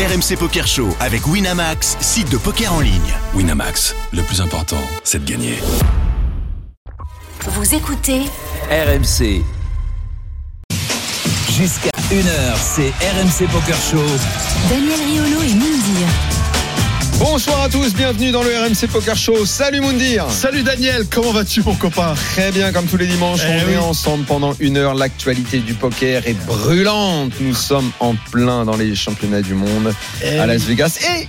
RMC Poker Show avec Winamax, site de poker en ligne. Winamax, le plus important, c'est de gagner. Vous écoutez RMC. Jusqu'à 1h, c'est RMC Poker Show. Daniel Riolo et Mindir. Bonsoir à tous, bienvenue dans le RMC Poker Show. Salut Moundir. Salut Daniel, comment vas-tu mon copain Très bien, comme tous les dimanches, Eh on oui. est ensemble pendant une heure. L'actualité du poker est brûlante. Nous sommes en plein dans les championnats du monde Eh à. Las Vegas et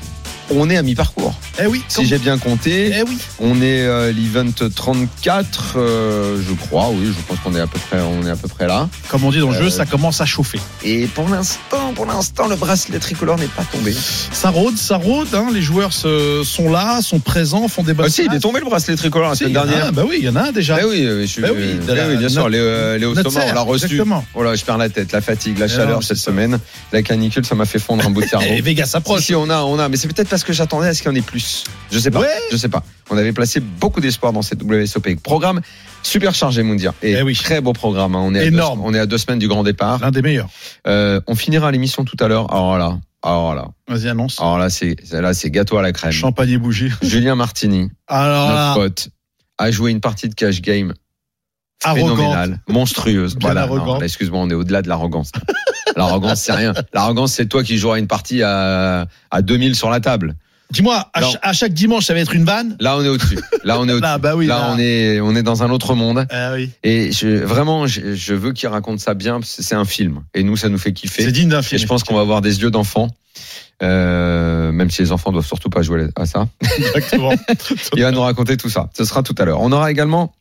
on est à mi-parcours. Eh oui, Si j'ai bien compté, Eh oui. on est euh, l'event 34, euh, je crois. Oui, je pense qu'on est à peu près, on est à peu près là. Comme on dit dans le Euh, jeu, ça commence à chauffer. Et pour l'instant, pour l'instant, le bracelet tricolore n'est pas tombé. Ça rôde, ça rôde, hein, les joueurs se- sont là, sont présents, font des bonnes Ah si, il est tombé le bracelet tricolore la Si, semaine dernière. un, Bah oui, il y en a un déjà. Eh oui, euh, je suis, Eh oui, oui, bien sûr, Léo, euh, Léo Thomas, on l'a reçu. exactement. Voilà, je perds la tête, la fatigue, la chaleur non, cette ça. semaine, la canicule, ça m'a fait fondre un bout de cerveau. Et Vegas Si, s'approche. si, on a, on a, mais c'est peut-être parce que j'attendais à ce qu'il y en ait plus. Je sais pas. Ouais. Je sais pas. On avait placé beaucoup d'espoir dans cette WSOP. Programme super chargé, Moundir. Et Eh oui. très beau programme. hein. On est deux- Énorme. on est à deux semaines du grand départ. L'un des meilleurs. Euh, on finira l'émission tout à l'heure. Alors là, alors là, Vas-y, annonce. alors là, c'est, là, c'est gâteau à la crème. Champagne et bougie. Julien Martini, Alors notre là, pote, a joué une partie de cash game arrogante. monstrueuse. Bien voilà, excuse-moi, on est au-delà de l'arrogance. l'arrogance, c'est rien. L'arrogance, c'est toi qui joueras une partie à, à 2000 sur la table. Dis-moi, à, Non. ch- à chaque dimanche, ça va être une vanne? Là, on est au-dessus. Là, on est au-dessus. Là, bah oui. Là, on est, on est dans un autre monde. Ah oui. Et je, vraiment, je, je veux qu'il raconte ça bien, parce que c'est un film. Et nous, ça nous fait kiffer. C'est digne d'un Et film. je pense qu'on va avoir des yeux d'enfant. Euh, même si les enfants doivent surtout pas jouer à ça. Exactement. Il va nous raconter tout ça. Ce sera tout à l'heure. On aura également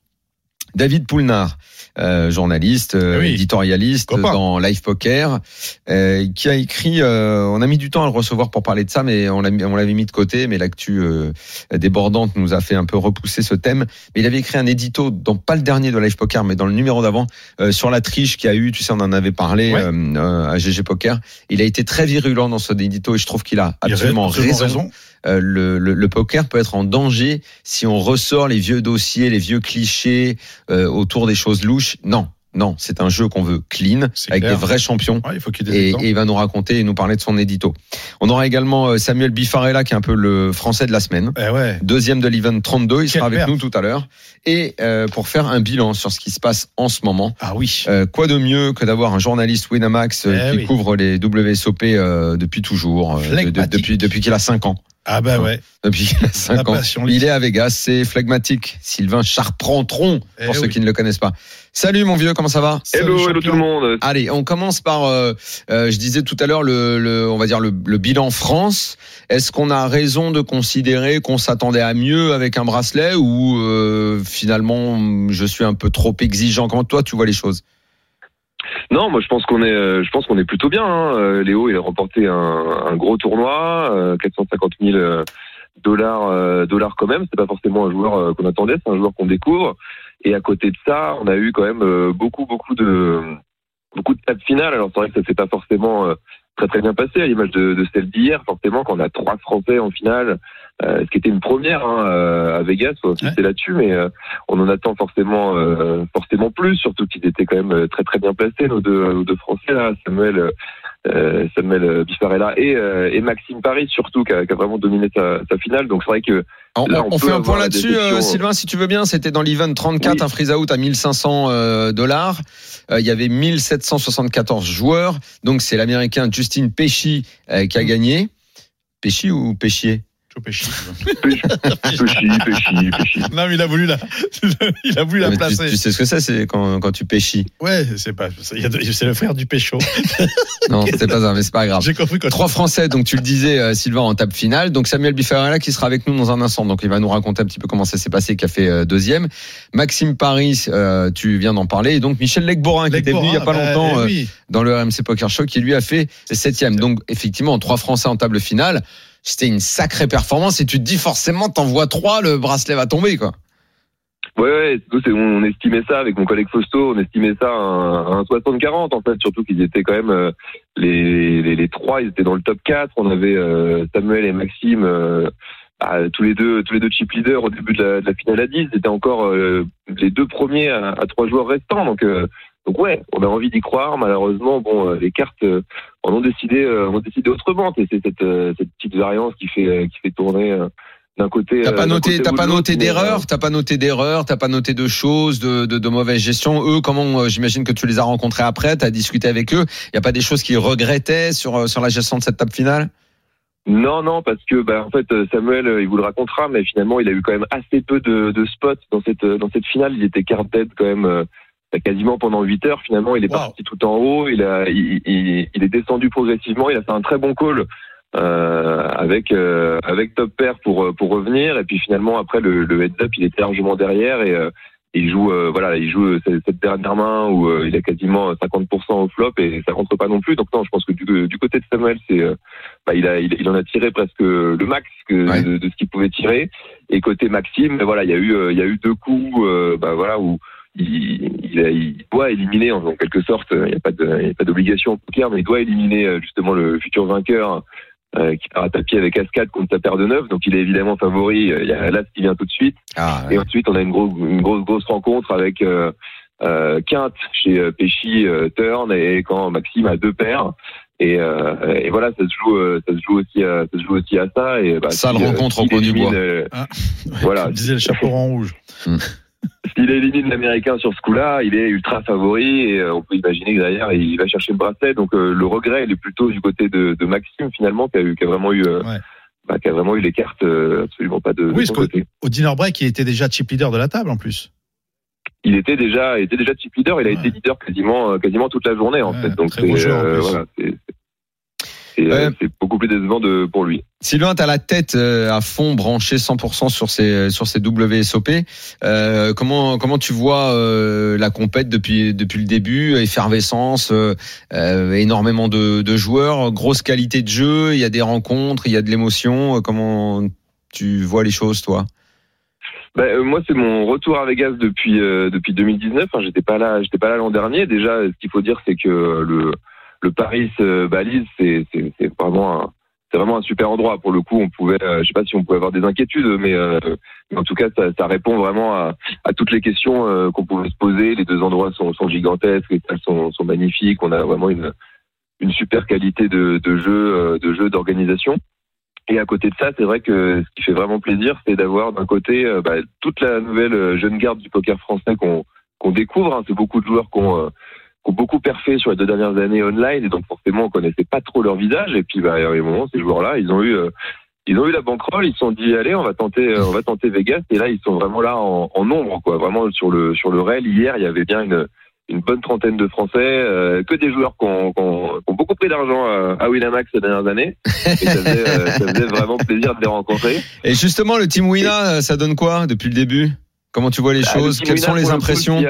David Poulnard, euh, journaliste, euh, oui. éditorialiste Copain. dans Live Poker, euh, qui a écrit. on a mis du temps à le recevoir pour parler de ça, mais on l'avait mis de côté. Mais l'actu débordante nous a fait un peu repousser ce thème. Mais il avait écrit un édito, dans pas le dernier de Live Poker, mais dans le numéro d'avant, sur la triche qu'il y a eu. Tu sais, on en avait parlé Ouais. à GG Poker. Il a été très virulent dans son édito et je trouve qu'il a absolument, raison. raison. Euh, le, le- poker peut être en danger si on ressort les vieux dossiers, les vieux clichés euh, autour des choses louches. Non, non, c'est un jeu qu'on veut clean, avec clair. des vrais champions. Ouais, il faut Et, et il va nous raconter et nous parler de son édito. On aura également euh, Samuel Bifarella, qui est un peu le français de la semaine. Eh ouais. Deuxième de l'event 32, il Quelle sera avec nous tout à l'heure. Et euh, pour faire un bilan sur ce qui se passe en ce moment. Ah oui. Euh, quoi de mieux que d'avoir un journaliste Winamax Eh qui oui. couvre les WSOP euh, depuis toujours, de- de- Flegmatique. depuis, depuis qu'il a 5 ans. Ah bah ouais. Depuis qu'il a 5 La ans. passion. Il est à Vegas, c'est phlegmatique. Sylvain Charpentron, Eh pour ceux oui. qui ne le connaissent pas. Salut mon vieux, comment ça va? Salut, Hello, hello tout le monde. Allez, on commence par, euh, euh, je disais tout à l'heure, le, le- on va dire le, le bilan France. Est-ce qu'on a raison de considérer qu'on s'attendait à mieux avec un bracelet ou euh, finalement je suis un peu trop exigeant? Comment toi tu vois les choses? Non, moi je pense qu'on est, euh, je pense qu'on est plutôt bien. hein. Euh, Léo, il a remporté un, un gros tournoi, euh, 450 000 dollars, euh, dollars quand même. C'est pas forcément un joueur euh, qu'on attendait, c'est un joueur qu'on découvre. Et à côté de ça, on a eu quand même euh, beaucoup, beaucoup de, beaucoup de tables finales. Alors c'est vrai que ça s'est pas forcément euh, très très bien passé à l'image de, de celle d'hier. Forcément, quand on a trois Français en finale, ce qui était une première hein, euh, à Vegas, faut insister là-dessus, mais euh, on en attend forcément euh, forcément plus, surtout qu'ils étaient quand même euh, très très bien placés nos deux, nos deux Français là, Samuel euh, Samuel Bifarella et, euh, et Maxime Paris surtout qui a, qui a vraiment dominé sa, sa finale. Donc c'est vrai que on, Là, on on fait un point là-dessus, euh, Sylvain, si tu veux bien. C'était dans l'event 34, Oui. un freeze out à 1500 euh, dollars. Euh, il y avait 1774 joueurs. Donc c'est l'américain Justin Pesci euh, qui a gagné. Pesci ou Péchier Joe Pesci. Péchi, Péchi, Péchi. Non, mais il a voulu la, il a voulu la Mais placer. tu sais ce que c'est, c'est quand, quand tu péchis. Ouais, c'est pas, c'est le frère du Pécho. Non, c'est pas ça, mais c'est pas grave. J'ai compris quoi. Trois Français, donc tu le disais, euh, Sylvain, en table finale. Donc Samuel Bifarella qui sera avec nous dans un instant. Donc il va nous raconter un petit peu comment ça s'est passé, qui a fait euh, deuxième. Maxime Paris, euh, tu viens d'en parler. Et donc Michel Legborin, qui était venu il y a pas bah, longtemps eh euh, oui. dans le RMC Poker Show, qui lui a fait septième. Donc effectivement, trois Français en table finale. C'était une sacrée performance et tu te dis forcément, t'envoies trois, le bracelet va tomber, quoi. Ouais, ouais, on estimait ça avec mon collègue Fausto, on estimait ça à un, un 60-40 en fait, surtout qu'ils étaient quand même euh, les, les, trois, ils étaient dans le top 4. On avait euh, Samuel et Maxime, euh, tous les deux, tous les deux chip leaders au début de la, finale à 10. C'était encore euh, les deux premiers à, à trois joueurs restants, donc donc ouais, on a envie d'y croire. Malheureusement, bon, euh, les cartes euh, en ont décidé, euh, ont décidé autrement. Et c'est cette, cette petite variance qui fait, qui fait tourner d'un côté. T'as pas noté, t'as pas noté d'erreur, t'as pas noté d'erreur, t'as pas noté de choses, de, de, de mauvaise gestion. Eux, comment, j'imagine que tu les as rencontrés après, t'as discuté avec eux. Il y a pas des choses qu'ils regrettaient sur sur la gestion de cette table finale? Non, non, parce que bah, en fait Samuel, il vous le racontera, mais finalement il a eu quand même assez peu de, de spots dans cette dans cette finale. Il était tête quand même euh, quasiment pendant 8 heures. Finalement, il est Wow. parti tout en haut. Il a il, il, il est descendu progressivement. Il a fait un très bon call. Euh, avec euh, avec top pair pour euh, pour revenir et puis finalement après le, le heads up il était largement derrière et euh, il joue euh, voilà il joue cette, cette dernière main où euh, il a quasiment 50% au flop et ça rentre pas non plus donc non je pense que du, du côté de Samuel c'est euh, bah, il a il, il en a tiré presque le max que, Ouais. de, de ce qu'il pouvait tirer et côté Maxime voilà il y a eu euh, il y a eu deux coups euh, bah voilà où il, il, a- il doit éliminer en, en quelque sorte il n'y a pas d'obligation au poker mais il doit éliminer euh, justement le futur vainqueur euh, qui part à tapis avec As-4 contre sa paire de 9 donc il est évidemment favori Euh, il y a ce qui vient tout de suite Ah, et ensuite, on a une grosse, une grosse, grosse rencontre avec euh, euh, Quinte chez euh, Péchy euh, Turn et quand Maxime a deux paires. Et, euh, et voilà, ça se joue, ça se joue aussi, à, ça se joue aussi à ça. Et bah, Sale si, rencontre au s'il coin du bois. euh, Ah. voilà, disait le chaperon rouge. S'il élimine l'américain sur ce coup-là, il est ultra favori et euh, on peut imaginer que derrière il va chercher le bracelet. Donc euh, le regret, il est plutôt du côté de, de Maxime finalement, qui a, eu, qui a vraiment eu, euh, Ouais. bah, qui a vraiment eu les cartes euh, absolument pas de, Oui, parce côté. Au dinner break, il était déjà chip leader de la table en plus. il était déjà il était déjà chip leader il a Ouais. été leader quasiment quasiment toute la journée en Ouais, fait donc c'est voilà c'est c'est euh, Euh, c'est beaucoup plus décevant de pour lui. Sylvain, t'as la tête euh, à fond branchée 100% sur ces sur ces WSOP. Euh, comment comment tu vois euh, la compète depuis depuis le début, effervescence, énormément de, de joueurs, grosse qualité de jeu, il y a des rencontres, il y a de l'émotion. Comment tu vois les choses, toi? Bah, euh, moi c'est mon retour à Vegas depuis euh, depuis 2019 enfin, j'étais pas là j'étais pas là l'an dernier. Déjà ce qu'il faut dire c'est que le le Paris euh, Balise c'est vraiment un c'est vraiment un super endroit pour le coup on pouvait euh, je sais pas si on pouvait avoir des inquiétudes mais, euh, mais en tout cas ça, ça répond vraiment à, à toutes les questions euh, qu'on pouvait se poser les deux endroits sont, sont gigantesques les sont, sont magnifiques on a vraiment une une super qualité de, de jeu euh, de jeu d'organisation et à côté de ça, c'est vrai que ce qui fait vraiment plaisir, c'est d'avoir d'un côté euh, bah, toute la nouvelle jeune garde du poker français qu'on qu'on découvre. hein. C'est beaucoup de joueurs qui ont, euh, beaucoup perfé sur les deux dernières années online, et donc forcément on connaissait pas trop leur visage. Et puis bah, à un moment, ces joueurs-là, ils ont eu euh, ils ont eu la banquerolle, ils se sont dit allez, on va tenter, euh, on va tenter Vegas. Et là, ils sont vraiment là en, en nombre, quoi. Vraiment sur le sur le rail. Hier, il y avait bien une une bonne trentaine de Français, euh, que des joueurs qui ont, qui ont- qui ont beaucoup pris d'argent à, à Winamax ces dernières années. Et ça faisait, euh, ça faisait vraiment plaisir de les rencontrer. Et justement, le team Wina, euh, ça donne quoi depuis le début? Comment tu vois les Bah, choses? Quelles sont les pour le coup, impressions?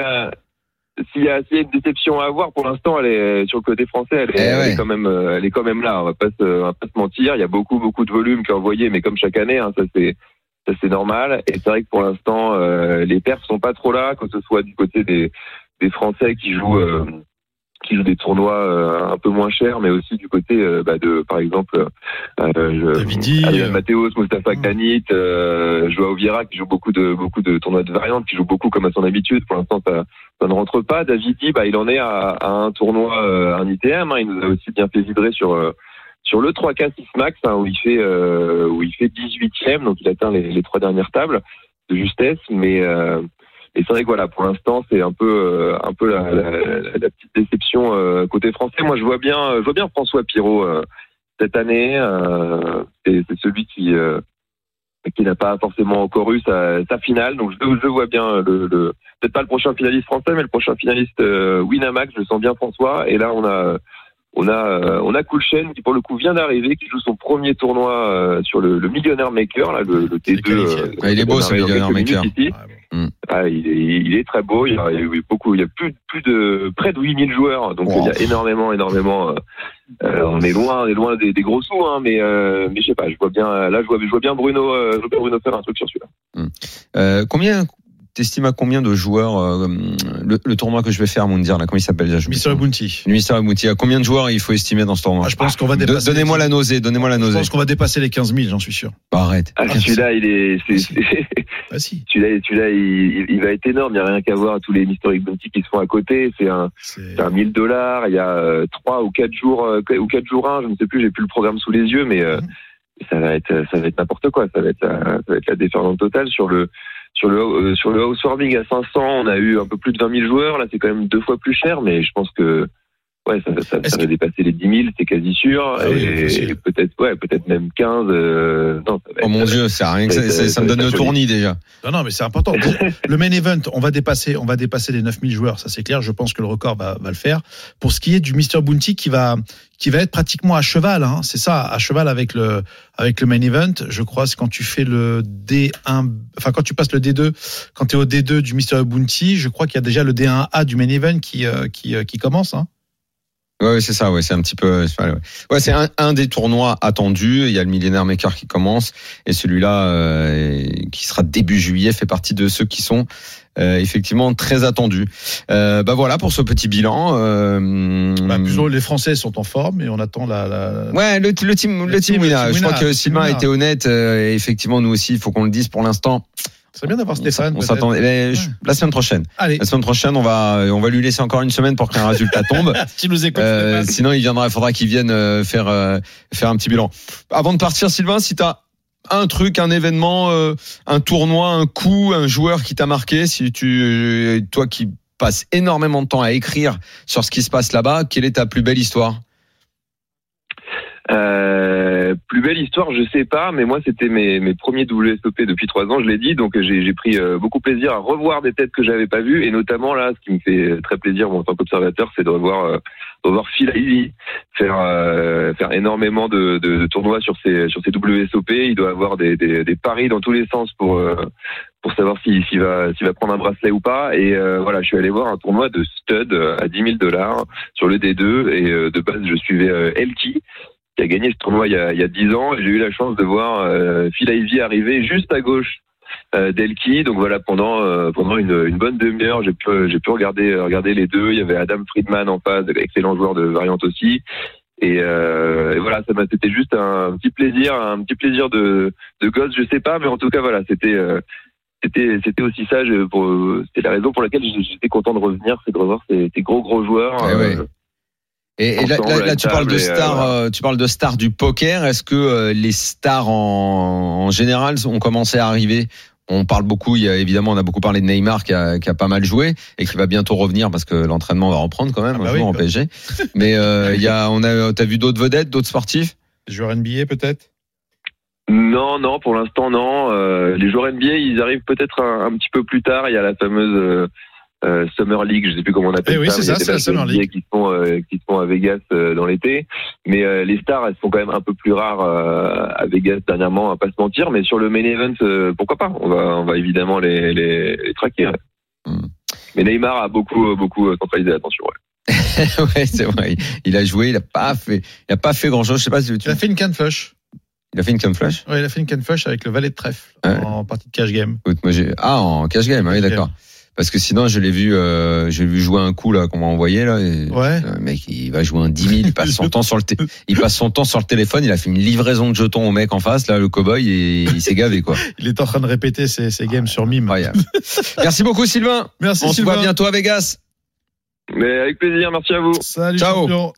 S'il y a, s'il y a s'il y a une déception à avoir, pour l'instant, elle est sur le côté français, elle est, Eh elle ouais. est quand même, euh, elle est quand même là. On va pas se, on va pas se mentir. Il y a beaucoup, beaucoup de volume qui est envoyé, mais comme chaque année, hein, ça c'est, ça c'est normal. Et c'est vrai que pour l'instant, euh, les perfs sont pas trop là, que ce soit du côté des, des Français qui jouent. euh, qui jouent des tournois euh, un peu moins chers, mais aussi du côté euh, bah, de, par exemple, euh, euh, Mateos, Mustafa Mm. Kanit, euh, Joao Vieira qui joue beaucoup de beaucoup de tournois de variantes, qui joue beaucoup comme à son habitude. Pour l'instant, ça, ça ne rentre pas. Davidi, bah, il en est à, à un tournoi, euh, un ITM. hein. il nous a aussi bien fait vibrer sur euh, sur le 3K 6 Max, hein, où il fait euh, où il fait 18e, donc il atteint les, les trois dernières tables de justesse. Mais euh, et c'est vrai que voilà, pour l'instant, c'est un peu euh, un peu la, la- la- petite déception euh, côté français. Moi, je vois bien, je vois bien François Pirot euh, cette année. Euh, c'est celui qui euh, qui n'a pas forcément encore eu sa, sa finale. Donc je, je vois bien le, le peut-être pas le prochain finaliste français, mais le prochain finaliste euh, Winamax. Je sens bien François. Et là, on a on a euh, on a Kulchen qui pour le coup vient d'arriver, qui joue son premier tournoi euh, sur le, le Millionaire Maker, là, le, le Il est T2. qualifié. euh, Ah, il est beau, ce Millionaire Maker. Bon. Ah, il, est, il est très beau. Il y a, eu beaucoup. Il y a plus, plus de près de 8000 joueurs. Donc Wow. il y a énormément, énormément. euh, euh, on est loin, on est loin des, des gros sous, hein, mais euh, mais je sais pas. Je vois bien. Là, je vois, je vois bien Bruno, euh, je vois bien Bruno faire un truc sur celui-là. Euh, Combien t'estimes à combien de joueurs euh, le, le tournoi que je vais faire, Moundir, là, comment il s'appelle déjà Mister. Bounty. Mister Mouti, à combien de joueurs il faut estimer dans ce tournoi Ah, je pense qu'on va dépasser. Donnez-moi les la nausée, donnez-moi la 15 Je nausée. pense qu'on va dépasser les 15 000, j'en suis sûr. Bah, arrête. Ah, celui-là, il est, Ah si. celui-là, celui-là, il, il va être énorme. Il n'y a rien qu'à voir tous les historiques bounty qui se font à côté. C'est un, un 1000 dollars. Il y a euh, trois ou quatre jours, euh, ou quatre jours un, je ne sais plus. J'ai plus le programme sous les yeux, mais euh, Mhm. ça va être, ça va être n'importe quoi. Ça va être, la, ça va être la déferlante totale sur le. Sur le, euh, sur le housewarming à 500, on a eu un peu plus de 20 000 joueurs. Là, c'est quand même deux fois plus cher, mais je pense que ouais, ça, ça, ça va que- dépasser les 10 000, c'est quasi sûr. Ah oui, et peut-être, ouais, peut-être même 15. euh, non, ça va Oh mon dieu, c'est rien que ça, ça- ça, ça me ça- donne le ça- tournis déjà. Non, non, mais c'est important. Le main event, on va dépasser, on va dépasser les 9000 joueurs, ça c'est clair. Je pense que le record va, va le faire. Pour ce qui est du Mr. Bounty qui va, qui va être pratiquement à cheval, hein, c'est ça, à cheval avec le, avec le main event. Je crois, c'est quand tu fais le D1, enfin quand tu passes le D2, quand tu es au D2 du Mr. Bounty, je crois qu'il y a déjà le D1A du main event qui, euh, qui, euh, qui commence. Hein. Ouais, ouais, c'est ça, ouais, c'est un petit peu. pas- Ouais, Ouais, c'est un, un des tournois attendus. Il y a le Millionaire Maker qui commence et celui-là euh, qui sera début juillet fait partie de ceux qui sont euh, effectivement très attendus. Euh, bah voilà pour ce petit bilan. Euh, Bah, plus ou moins, les Français sont en forme et on attend la. la- Ouais, le, le team, le, Le team team Je crois que Sylvain a été honnête. euh, et effectivement, nous aussi, il faut qu'on le dise pour l'instant. C'est bien d'avoir Stéphane. on Ouais. La semaine prochaine. Allez, La semaine prochaine, on va, on va lui laisser encore une semaine pour qu'un résultat tombe. tu nous écoutes. Euh, sinon, il viendra, il faudra qu'il vienne euh, faire euh, faire un petit bilan. Avant de partir, Sylvain, si tu as un truc, un événement, euh, un tournoi, un coup, un joueur qui t'a marqué, si tu, euh, toi qui passes énormément de temps à écrire sur ce qui se passe là-bas, quelle est ta plus belle histoire? Euh, plus belle histoire, je sais pas, mais moi c'était mes, mes premiers WSOP depuis trois ans, je l'ai dit, donc j'ai pris euh, beaucoup plaisir à revoir des têtes que j'avais pas vues, et notamment là, ce qui me fait très plaisir moi, en tant qu'observateur, c'est de revoir, euh, de revoir Phil Ivey faire euh, faire énormément de, tournois sur ses sur ses WSOP. Il doit avoir des, des, des paris dans tous les sens pour euh, pour savoir s'il va va prendre un bracelet ou pas. Et voilà, je suis allé voir un tournoi de stud à 10 000 dollars sur le D2, et euh, de base je suivais euh, Elki qui a gagné ce tournoi il y a, il y a 10 ans. J'ai eu la chance de voir euh, Phil Ivey arriver juste à gauche euh, d'Elki. Donc voilà, pendant euh, pendant une, une bonne demi-heure, j'ai pu j'ai pu regarder regarder les deux. Il y avait Adam Friedman en face, excellent joueur de variante aussi. Et, euh, et voilà, ça m'a c'était juste un petit plaisir, un petit plaisir de de gosse, je sais pas, mais en tout cas voilà, c'était euh, c'était c'était aussi ça. C'était la raison pour laquelle j'étais content de revenir, c'est de revoir ces, ces gros gros joueurs. Eh ouais. Et, et là, tu parles de euh, stars, euh, tu parles de stars du poker. Est-ce que euh, les stars en, en général ont commencé à arriver? On parle beaucoup, il y a évidemment, on a beaucoup parlé de Neymar qui a, qui a pas mal joué et qui va bientôt revenir parce que l'entraînement va reprendre quand même Ah bah un oui, jour en. PSG. Mais euh, il y a, on a, t'as vu d'autres vedettes, d'autres sportifs? Joueur NBA peut-être? Non, non, pour l'instant non. Euh, les joueurs NBA, ils arrivent peut-être un, un petit peu plus tard. Il y a la fameuse euh, euh, Summer League, je sais plus comment on appelle Eh oui, ça. c'est mais il y ça, a des c'est la matchs Summer NBA qui se font euh, qui se font à Vegas euh, dans l'été. Mais euh, les stars, elles sont quand même un peu plus rares euh, à Vegas dernièrement, à pas se mentir. Mais sur le main event, euh, pourquoi pas? On va on va évidemment les les, les traquer. ouais. Hmm. Mais Neymar a beaucoup beaucoup centralisé l'attention. Ouais. Ouais, c'est vrai. Il a joué, il a pas fait, il a pas fait grand chose. Je sais pas si tu, Il a fait une can flush. il a fait une cam flash. Ouais, il a fait une can flush avec le valet de trèfle Ouais. en partie de cash game. Écoute, moi j'ai ah en cash game, ah oui d'accord. Parce que sinon je l'ai vu, euh, j'ai vu jouer un coup là qu'on m'a envoyé là. Et, Ouais. Le mec, il va jouer un 10 000, il passe son temps sur le, il passe son temps sur le téléphone, il a fait une livraison de jetons au mec en face, là, le cowboy, et il s'est gavé, quoi. Il est en train de répéter ses, ses games sur mime. Incroyable. Merci beaucoup, Sylvain. Merci On se voit bientôt à Vegas. Mais avec plaisir, merci à vous. Salut Ciao. champion.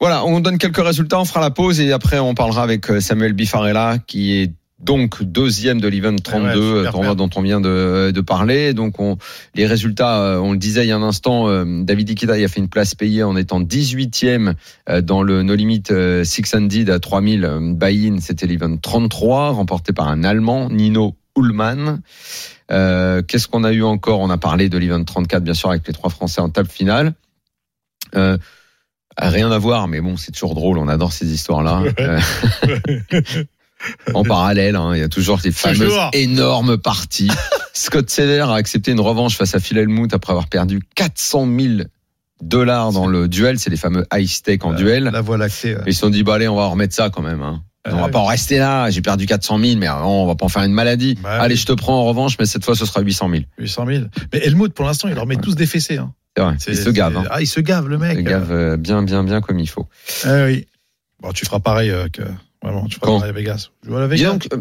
Voilà, on donne quelques résultats, on fera la pause et après on parlera avec euh, Samuel Bifarella qui est donc deuxième de l'event 32, Ouais, ouais, super tournoi perf. dont on vient de, de parler. Donc on, les résultats, euh, on le disait il y a un instant, euh, David Ikeda a fait une place payée en étant 18e euh, dans le No Limit euh, 600 à 3000 euh, buy-in. C'était l'event 33, remporté par un Allemand, Nino Ullmann. Euh, Qu'est-ce qu'on a eu encore? On a parlé de l'event 34, bien sûr, avec les trois Français en table finale. Euh, rien à voir, mais bon, c'est toujours drôle. On adore ces histoires-là. Euh, en parallèle, hein, il y a toujours les fameuses Toujours. énormes parties. Scott Sever a accepté une revanche face à Phil Hellmuth après avoir perdu 400 000 dollars dans le duel. C'est les fameux high stake en duel. La voie lactée. ouais. Ils se sont dit, bah allez, on va remettre ça quand même. Hein. on va pas en rester là. J'ai perdu 400 000, mais non, on va pas en faire une maladie. Bah Allez, oui. je te prends en revanche, mais cette fois, ce sera 800 000. 800 000. Mais Helmut, pour l'instant, il leur met tous des fessés. Hein. Vrai. Il se gave. Hein. Ah, il se gave, le mec. Il se gave euh, bien, bien, bien comme il faut. Ah oui. Bon, tu feras pareil euh, que. Vraiment, tu pareil à Vegas. Je vois la Dis Vegas. donc, euh,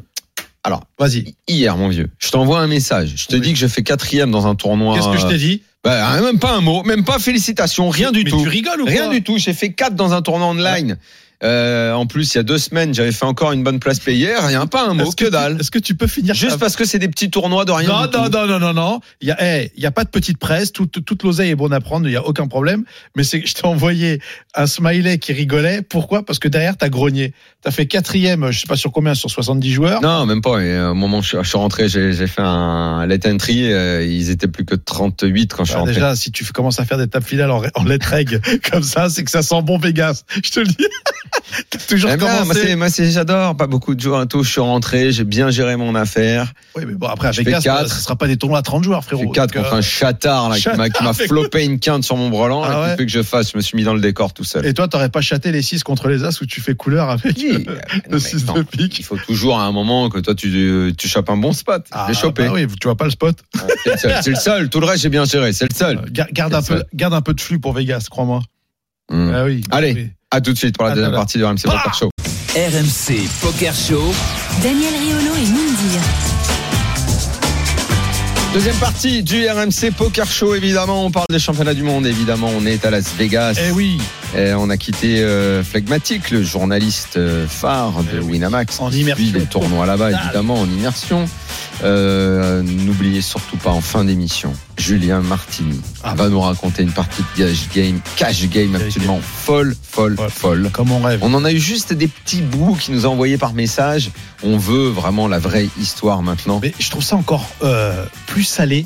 alors, Vas-y. hier, mon vieux, je t'envoie un message. Je te Oui. dis que je fais quatrième dans un tournoi. Qu'est-ce que je t'ai dit Bah, même pas un mot, même pas félicitations, rien du Mais tout. tu rigoles ou Rien quoi du tout. J'ai fait 4 dans un tournoi online. Euh, en plus, il y a deux semaines, j'avais fait encore une bonne place payée. Rien, pas un mot, que dalle. Est-ce que tu peux finir Juste parce que c'est des petits tournois de rien Non, du non, tout. non, non, non, non. Il y a, il y a pas de petite presse. Toute, toute l'oseille est bonne à prendre. Il y a aucun problème. Mais c'est que je t'ai envoyé un smiley qui rigolait. Pourquoi? Parce que derrière, t'as grogné. T'as fait quatrième, je sais pas sur combien, sur 70 joueurs. Non, même pas. Et, euh, au moment où je suis, je suis rentré, j'ai fait un let entry. euh, ils étaient plus que 38 quand je suis Bah, rentré. déjà, si tu commences à faire des tables finales en, en lettres règles comme ça, c'est que ça sent bon Vegas. Je te le dis. Toujours Eh bien, moi, commencé. moi, j'adore. Pas beaucoup de jours et tout. Je suis rentré, j'ai bien géré mon affaire. Oui, mais bon, après, à Je fais Vegas, quatre. ce sera pas des tournois à 30 joueurs, J'ai frérot. fait 4 Donc, contre euh, un chatard là, qui m'a, qui m'a Chatard, flopé une quinte sur mon brelan. Ah ouais qui fait que je fasse. Je me suis mis dans le décor tout seul. Et toi, t'aurais pas chaté les 6 contre les As où tu fais couleur avec Oui, euh, euh, le mais 6 non. de pique. Il faut toujours à un moment que toi tu, tu chopes un bon spot. Ah, j'ai chopé. bah oui, tu vois pas le spot. C'est le seul. C'est le seul. Tout le reste j'ai bien géré. C'est le seul. Gar- Garde un, peu, ça. garde un peu de flux pour Vegas, crois-moi. Mm. Ah oui. Allez. À tout de suite pour la À deuxième partie du RMC Poker Show. RMC Poker Show. Daniel Riolo et Mindir. Deuxième partie du RMC Poker Show. Évidemment, on parle des championnats du monde. Évidemment, on est à Las Vegas. Eh oui, Et on a quitté euh, Phlegmatic, le journaliste euh, phare de Eh. Winamax. En immersion les tournois là-bas, évidemment, en immersion. Euh, N'oubliez surtout pas en fin d'émission, Julien Martini Ah. va nous raconter une partie de cash game, cash game absolument folle, folle, Ouais. folle. comme on rêve. On en a eu juste des petits bouts qui nous a envoyés par message. On veut vraiment la vraie histoire maintenant. Mais je trouve ça encore euh, plus salé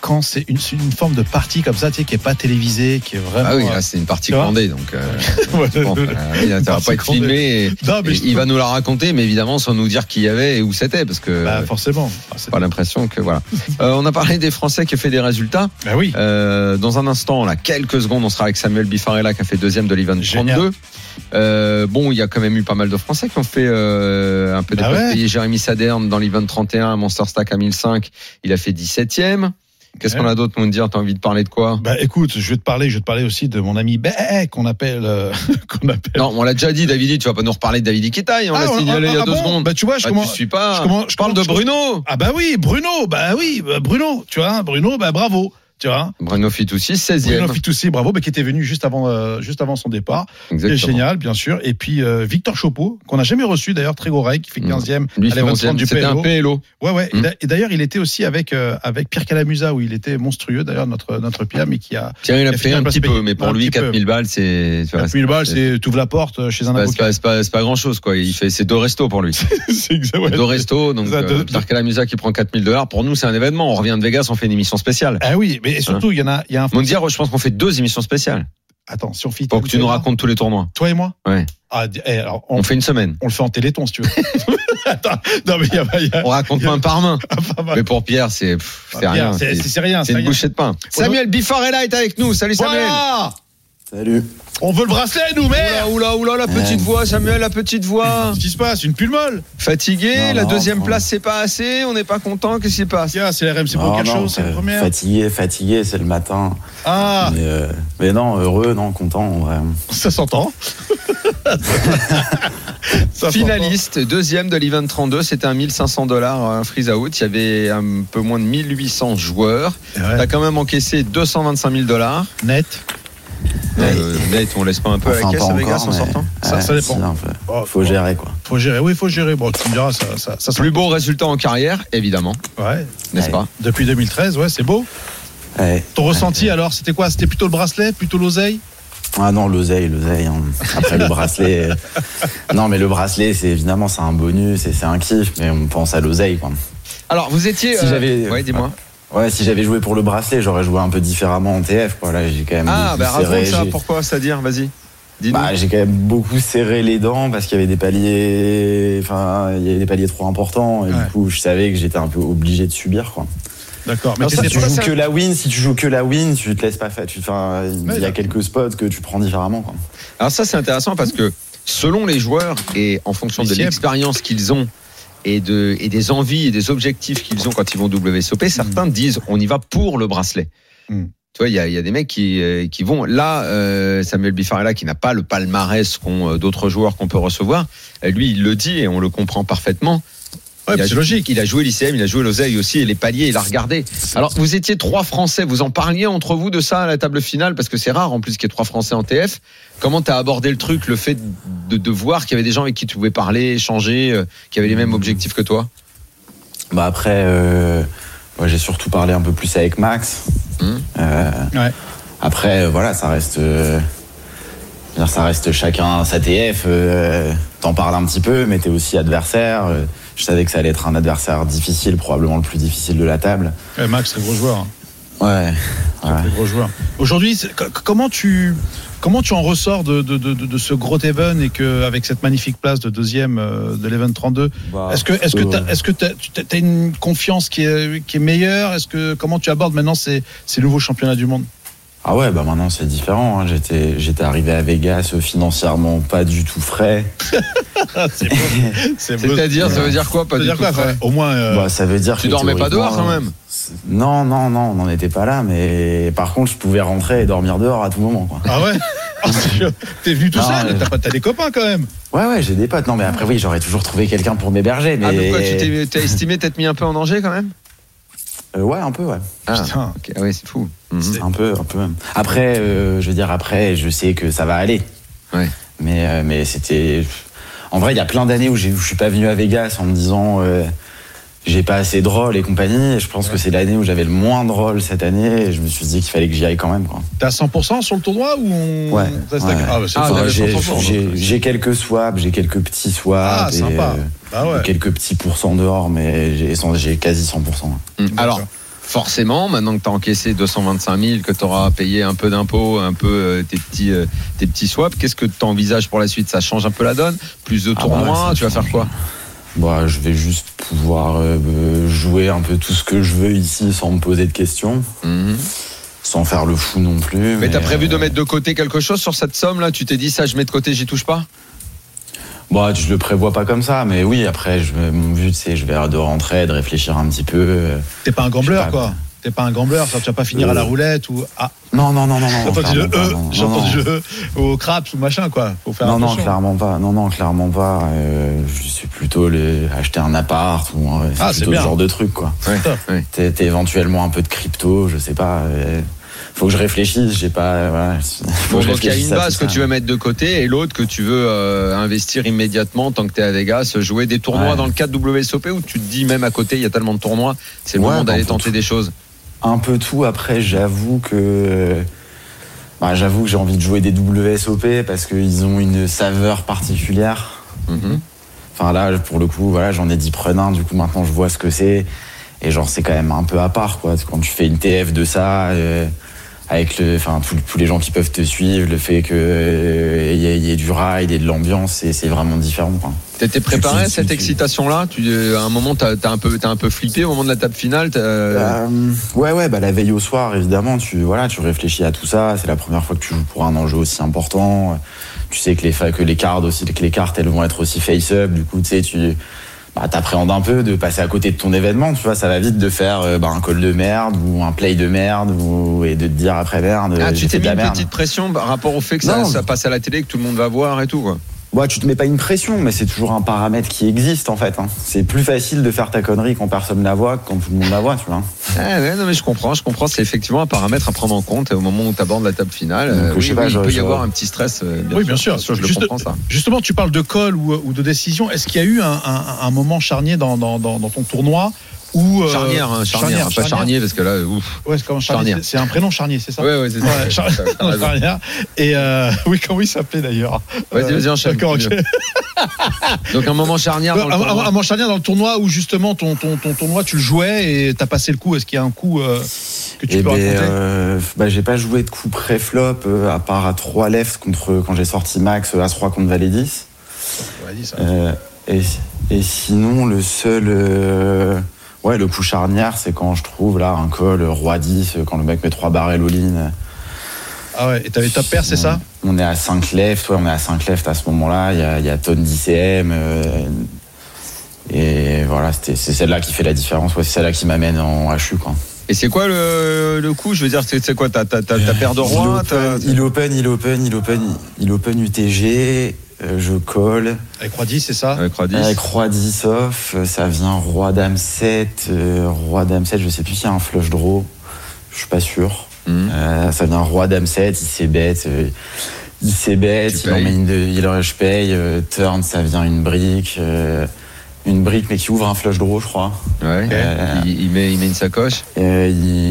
quand c'est une, une forme de partie comme ça, tu sais, qui est pas télévisée, qui est vraiment. Ah oui, là c'est une partie bandée, donc euh, Ouais. bon, euh, oui, ça va pas être filmé. Et, Non, mais et je il va nous la raconter, mais évidemment sans nous dire qui y avait et où c'était, parce que Bah, forcément. C'est- pas l'impression que voilà. Euh, on a parlé des Français qui ont fait des résultats. Bah oui. Euh, dans un instant, là, quelques secondes, on sera avec Samuel Bifarella qui a fait deuxième de l'event Génial. 32. Euh, bon, il y a quand même eu pas mal de Français qui ont fait euh, un peu des Ah ouais. Jérémy Saderne dans l'event 31, Monster Stack à 1005, il a fait 17e. Qu'est-ce Ouais. qu'on a d'autre, mon dire? T'as envie de parler de quoi? Bah écoute, je vais te parler, je vais te parler aussi de mon ami Bé qu'on appelle, euh, qu'on appelle. Non, on l'a déjà dit, Davidi, tu vas pas nous reparler de Davidi Kitaï, on Ah, l'a signalé ah, il y a ah deux bon? secondes. Bah tu vois, je Bah, commence. tu suis pas. je commence- je je parle de Bruno. Ah bah oui, Bruno, bah oui, bah Bruno, tu vois, Bruno, bah bravo, tu vois. Bruno Fitoussi, 16e. Bruno Fitoussi, bravo, bah, qui était venu juste avant, euh, juste avant son départ. C'est Exactement. génial, bien sûr. Et puis euh, Victor Chopeau, qu'on n'a jamais reçu d'ailleurs, très oreille, qui fait 15e Lui, à l'event 30 du c'était un PLO. Ouais, ouais. Mm. Et d'a- Et d'ailleurs, il était aussi avec euh, avec Pierre Calamusa, où il était monstrueux. D'ailleurs, notre notre Pierre, mais qui a Pierre, il a fait un petit peu, mais pour lui, petit peu. 4000 balles, c'est. tu vois, 4000 balles, c'est t'ouvres la porte chez un c'est avocat. pas, c'est pas, c'est pas grand chose quoi. Il fait c'est deux restos pour lui. C'est exact, ouais. deux restos donc Pierre Calamusa qui prend 4000 dollars. Pour nous c'est un événement. On revient de Vegas, on fait une émission spéciale. Ah oui, mais surtout, il y en a, il y a un. Mondial, je pense qu'on fait deux émissions spéciales Attends, si on fait pour que tu nous racontes tous les tournois. Toi et moi. Ouais. Ah, eh, alors, on, On fait une semaine. on le fait en téléthon, si tu veux. Attends, non mais il y a, il y a- On raconte main par main. mal. Mais pour Pierre c'est Ah, rien. C'est rien. c'est une bouchée de pain. Samuel Bifarella est avec nous. Salut Samuel. Voilà. Salut. On veut le bracelet, nous, merde. Oula, oula, oula, la petite Ouais. voix, Samuel, la petite voix. Qu'est-ce qui se passe? Une pull molle? Fatigué, Non, la non, deuxième non. place c'est pas assez, on n'est pas content, qu'est-ce qui se passe? Tiens, c'est l'RMC Non, Poker non, Show, c'est la euh, première. Fatigué, fatigué, c'est le matin. Ah, Mais, euh, mais non, heureux, non, content, en vrai. ça s'entend. Finaliste, deuxième de l'event 32, c'était un 1500 dollars un freeze out. Il y avait un peu moins de 1800 joueurs. Ouais. T'as quand même encaissé 225 000 dollars. Net. Euh, net, on laisse pas un peu Enfin, la caisse à Vegas en sortant Ça- Ouais, ça dépend. un peu. Oh, Faut gérer, quoi. Faut gérer. Oui, faut gérer. Bon, tu me diras, ça, ça, ça Plus beau résultat en carrière, évidemment, Ouais. n'est-ce Ouais. pas Depuis 2013, ouais, c'est beau. Ouais. Ton Ouais. ressenti alors, c'était quoi? C'était plutôt le bracelet, plutôt l'oseille? Ah non, l'oseille, l'oseille. hein. Après le bracelet. euh, Non, mais le bracelet, c'est évidemment, c'est un bonus et c'est un kiff, mais on pense à l'oseille, quoi. Alors, vous étiez. Si j'avais- Ouais, dis-moi. Ouais, si j'avais joué pour le bracelet, j'aurais joué un peu différemment en TF, quoi. Là, j'ai quand même. Ah, beaucoup bah raconte serré, ça, pourquoi C'est-à-dire, vas-y. Bah, j'ai quand même beaucoup serré les dents parce qu'il y avait des paliers, enfin, il y avait des paliers trop importants et Ouais. du coup, je savais que j'étais un peu obligé de subir, quoi. D'accord. Mais Si tu joues ça. que la win, si tu joues que la win, tu te laisses pas faire. Tu, enfin, il y a quelques spots que tu prends différemment, quoi. Alors ça c'est intéressant parce que selon les joueurs et en fonction de l'expérience qu'ils ont et, de, et des envies et des objectifs qu'ils ont quand ils vont WSOP, certains disent on y va pour le bracelet. Mm. Tu vois, il y a, y a des mecs qui, euh, qui vont. Là, euh, Samuel Bifarella, qui n'a pas le palmarès qu'ont euh, d'autres joueurs qu'on peut recevoir, euh, lui, il le dit et on le comprend parfaitement. Ouais, il a c'est logique. Il a joué l'ICM, il a joué l'Oseille aussi, et les paliers, il a regardé. Alors, vous étiez trois Français, vous en parliez entre vous de ça à la table finale, parce que c'est rare en plus qu'il y ait trois Français en TF. Comment tu as abordé le truc, le fait de, de voir qu'il y avait des gens avec qui tu pouvais parler, échanger, euh, qui avaient les mêmes objectifs que toi? Bah après, euh, j'ai surtout parlé un peu plus avec Max. Hum. Euh, Ouais. Après, euh, voilà, ça reste, euh, ça reste chacun sa TF. euh, T'en parles un petit peu, mais t'es aussi adversaire. euh, je savais que ça allait être un adversaire difficile, probablement le plus difficile de la table. Ouais, Max, c'est gros joueur. hein. Ouais. ouais. Gros joueur. Aujourd'hui, comment tu comment tu en ressors de, de, de, de ce gros event et que avec cette magnifique place de deuxième euh, de l'event 32 Bah, Est-ce que est-ce que euh, est-ce que tu as une confiance qui est qui est meilleure? Est-ce que comment tu abordes maintenant ces ces nouveaux championnats du monde? Ah ouais, bah maintenant c'est différent. hein. J'étais, j'étais arrivé à Vegas euh, financièrement pas du tout frais. C'est beau. C'est beau. C'est-à-dire, ça veut dire quoi Ça Pas veut du dire tout quoi frais Au moins. euh, Bah, ça veut dire Tu que dormais pas dehors quand même c'est- Non, non, non, on n'en était pas là, mais par contre, je pouvais rentrer et dormir dehors à tout moment. Quoi. Ah ouais. Ah. T'es venu tout seul T'as pas t'as des copains quand même. Ouais, ouais, j'ai des potes. Non, mais après, oui, j'aurais toujours trouvé quelqu'un pour m'héberger. Mais... Ah, donc quoi, tu t'es t'as estimé t'être mis un peu en danger quand même Euh, ouais, un peu, ouais. Ah, Putain. ok. Ah ouais, c'est fou. C'est- Un peu, un peu même. Après, euh, je veux dire, après, je sais que ça va aller. Ouais. Mais, euh, mais c'était. En vrai, il y a plein d'années où où je suis pas venu à Vegas en me disant euh, j'ai pas assez de rôle et compagnie. Et je pense que c'est l'année où j'avais le moins de rôle cette année. Et je me suis dit qu'il fallait que j'y aille quand même. T'es à 100% sur le tournoi ou on Ouais. reste à- Ah, bah, Ah, j'ai- 100%, j'ai donc. j'ai quelques swaps, j'ai quelques petits swaps. Ah, et, sympa. euh, Bah ouais. Quelques petits pourcents dehors, mais j'ai quasi 100%. Mhm. Alors, forcément, maintenant que tu as encaissé 225 000, que tu auras payé un peu d'impôts, un peu euh, tes petits, euh, tes petits swaps, qu'est-ce que tu envisages pour la suite? Ça change un peu la donne? Plus de Ah tournois bah ouais, ça Tu vas faire quoi? Bah, je vais juste pouvoir euh, jouer un peu tout ce que je veux ici sans me poser de questions, Mhm. sans faire le fou non plus. Mais t'as prévu de mettre de côté quelque chose sur cette somme-là? Tu t'es dit ça, je mets de côté, j'y touche pas? Bah, je le prévois pas comme ça, mais oui, après, je, mon but, c'est je vais de rentrer, de réfléchir un petit peu. euh. T'es pas un pas, quoi. T'es pas un gambler, ça, tu vas pas finir à la Euh. roulette ou ah, Non, non, non, non, non. j'ai entendu le E, j'ai entendu le E au craps ou machin quoi. Faut faire Non, non, clairement pas. Non, non, clairement pas. Euh, je suis plutôt acheter un appart ou euh, Ah, plutôt ce genre de truc, quoi. Ouais. T'es éventuellement un peu de crypto, je sais pas. Faut que je réfléchisse, j'ai pas. Voilà, faut Bon, que je donc il y a une base que tu veux mettre de côté et l'autre que tu veux euh, investir immédiatement tant que tu es à Vegas, jouer des tournois Ouais. dans le cadre WSOP ou tu te dis même à côté il y a tellement de tournois, c'est le Ouais, moment bah, d'aller tenter tout. des choses. un peu tout. Après, j'avoue que. Bah, j'avoue que j'ai envie de jouer des WSOP parce qu'ils ont une saveur particulière. Mhm. Enfin là, pour le coup, voilà, j'en ai 10 prenants. Du coup, maintenant, je vois ce que c'est. Et genre, c'est quand même un peu à part, quoi. Quand tu fais une TF de ça, euh, avec le, enfin, tous, les gens qui peuvent te suivre, le fait qu'il y, ait- y ait du ride et de l'ambiance, c'est vraiment différent, quoi. T'étais préparé à cette excitation-là? Tu, euh, À un moment, t'as as un, peu- t'as un peu flippé au moment de la table finale Euh, ouais, ouais, bah, la veille au soir, évidemment, tu, voilà, tu réfléchis à tout ça. C'est la première fois que tu joues pour un enjeu aussi important. Tu sais que les, que les cartes aussi, que les cartes, elles vont être aussi face-up. Du coup, tu sais, tu, bah, t'appréhendes un peu de passer à côté de ton événement. Tu vois, ça va vite de faire euh, bah, un call de merde ou un play de merde ou, et de te dire après merde. Ah, euh, tu t'es mis une merde. petite pression par rapport au fait que ça, ça passe à la télé, que tout le monde va voir et tout quoi. Ouais, tu te mets pas une pression, mais c'est toujours un paramètre qui existe en fait. hein. C'est plus facile de faire ta connerie quand personne la voit que quand tout le monde la voit, tu vois. Ah ouais, non mais je comprends, je comprends, c'est effectivement un paramètre à prendre en compte et au moment où tu abordes la table finale. Donc, euh, je oui, sais oui, pas, il je- peut y je- avoir un petit stress. euh, Oui, bien sûr. je le comprends ça. Justement, tu parles de call ou, ou de décision. Est-ce qu'il y a eu un, un- un moment charnier dans, dans, dans, dans ton tournoi où euh, Charnière, hein, charnière, pas charnière. charnier parce que là, ouf. Ouais, c'est Charnière. C'est c'est un prénom charnier, c'est ça Ouais, ouais, c'est Ouais, ça. Charnière. Et euh, oui, comment il s'appelait d'ailleurs Vas-y, vas-y, enchaîne. D'accord, ok. Donc un moment charnière Ouais, dans le un, tournoi. un- un moment charnière dans le tournoi où justement ton, ton, ton tournoi tu le jouais et t'as passé le coup. Est-ce qu'il y a un coup euh, que tu Eh peux ben, raconter euh, bah, j'ai pas joué de coup pré-flop euh, à part à 3 lefts contre quand j'ai sorti max euh, As-3 contre Valet 10. Vas-y, ça. Euh, et, et sinon, le seul. Euh, ouais, le coup charnière, c'est quand je trouve là un call Roi 10, euh, quand le mec met 3 barrels all-in. Ah ouais, et t'avais top pair, c'est ça? On est à 5 left, ouais, on est à 5 left à ce moment-là. Il y a, il y a tonne d'ICM. euh, et voilà, c'était- c'est celle-là qui fait la différence. Ouais, c'est celle-là qui m'amène en HU. Quoi. Et c'est quoi le, le coup? Je veux dire, c'est quoi? Ta, ta, ta, ta paire de t'as- il open, il open, il open, il open UTG. Euh, je colle. Avec Roi 10, c'est ça Avec Roi 10. Avec roi 10 off, euh, ça vient roi dame 7, euh, roi dame 7, je sais plus s'il y a un flush draw, je suis pas sûr. Mhm. Euh, ça vient roi dame 7, il s'est bête, euh, il s'est bête, il en payes. met une de, il je paye, euh, turn ça vient une brique, euh, une brique mais qui ouvre un flush draw je crois. Ouais. Euh, Il, il met, il met une sacoche. Euh,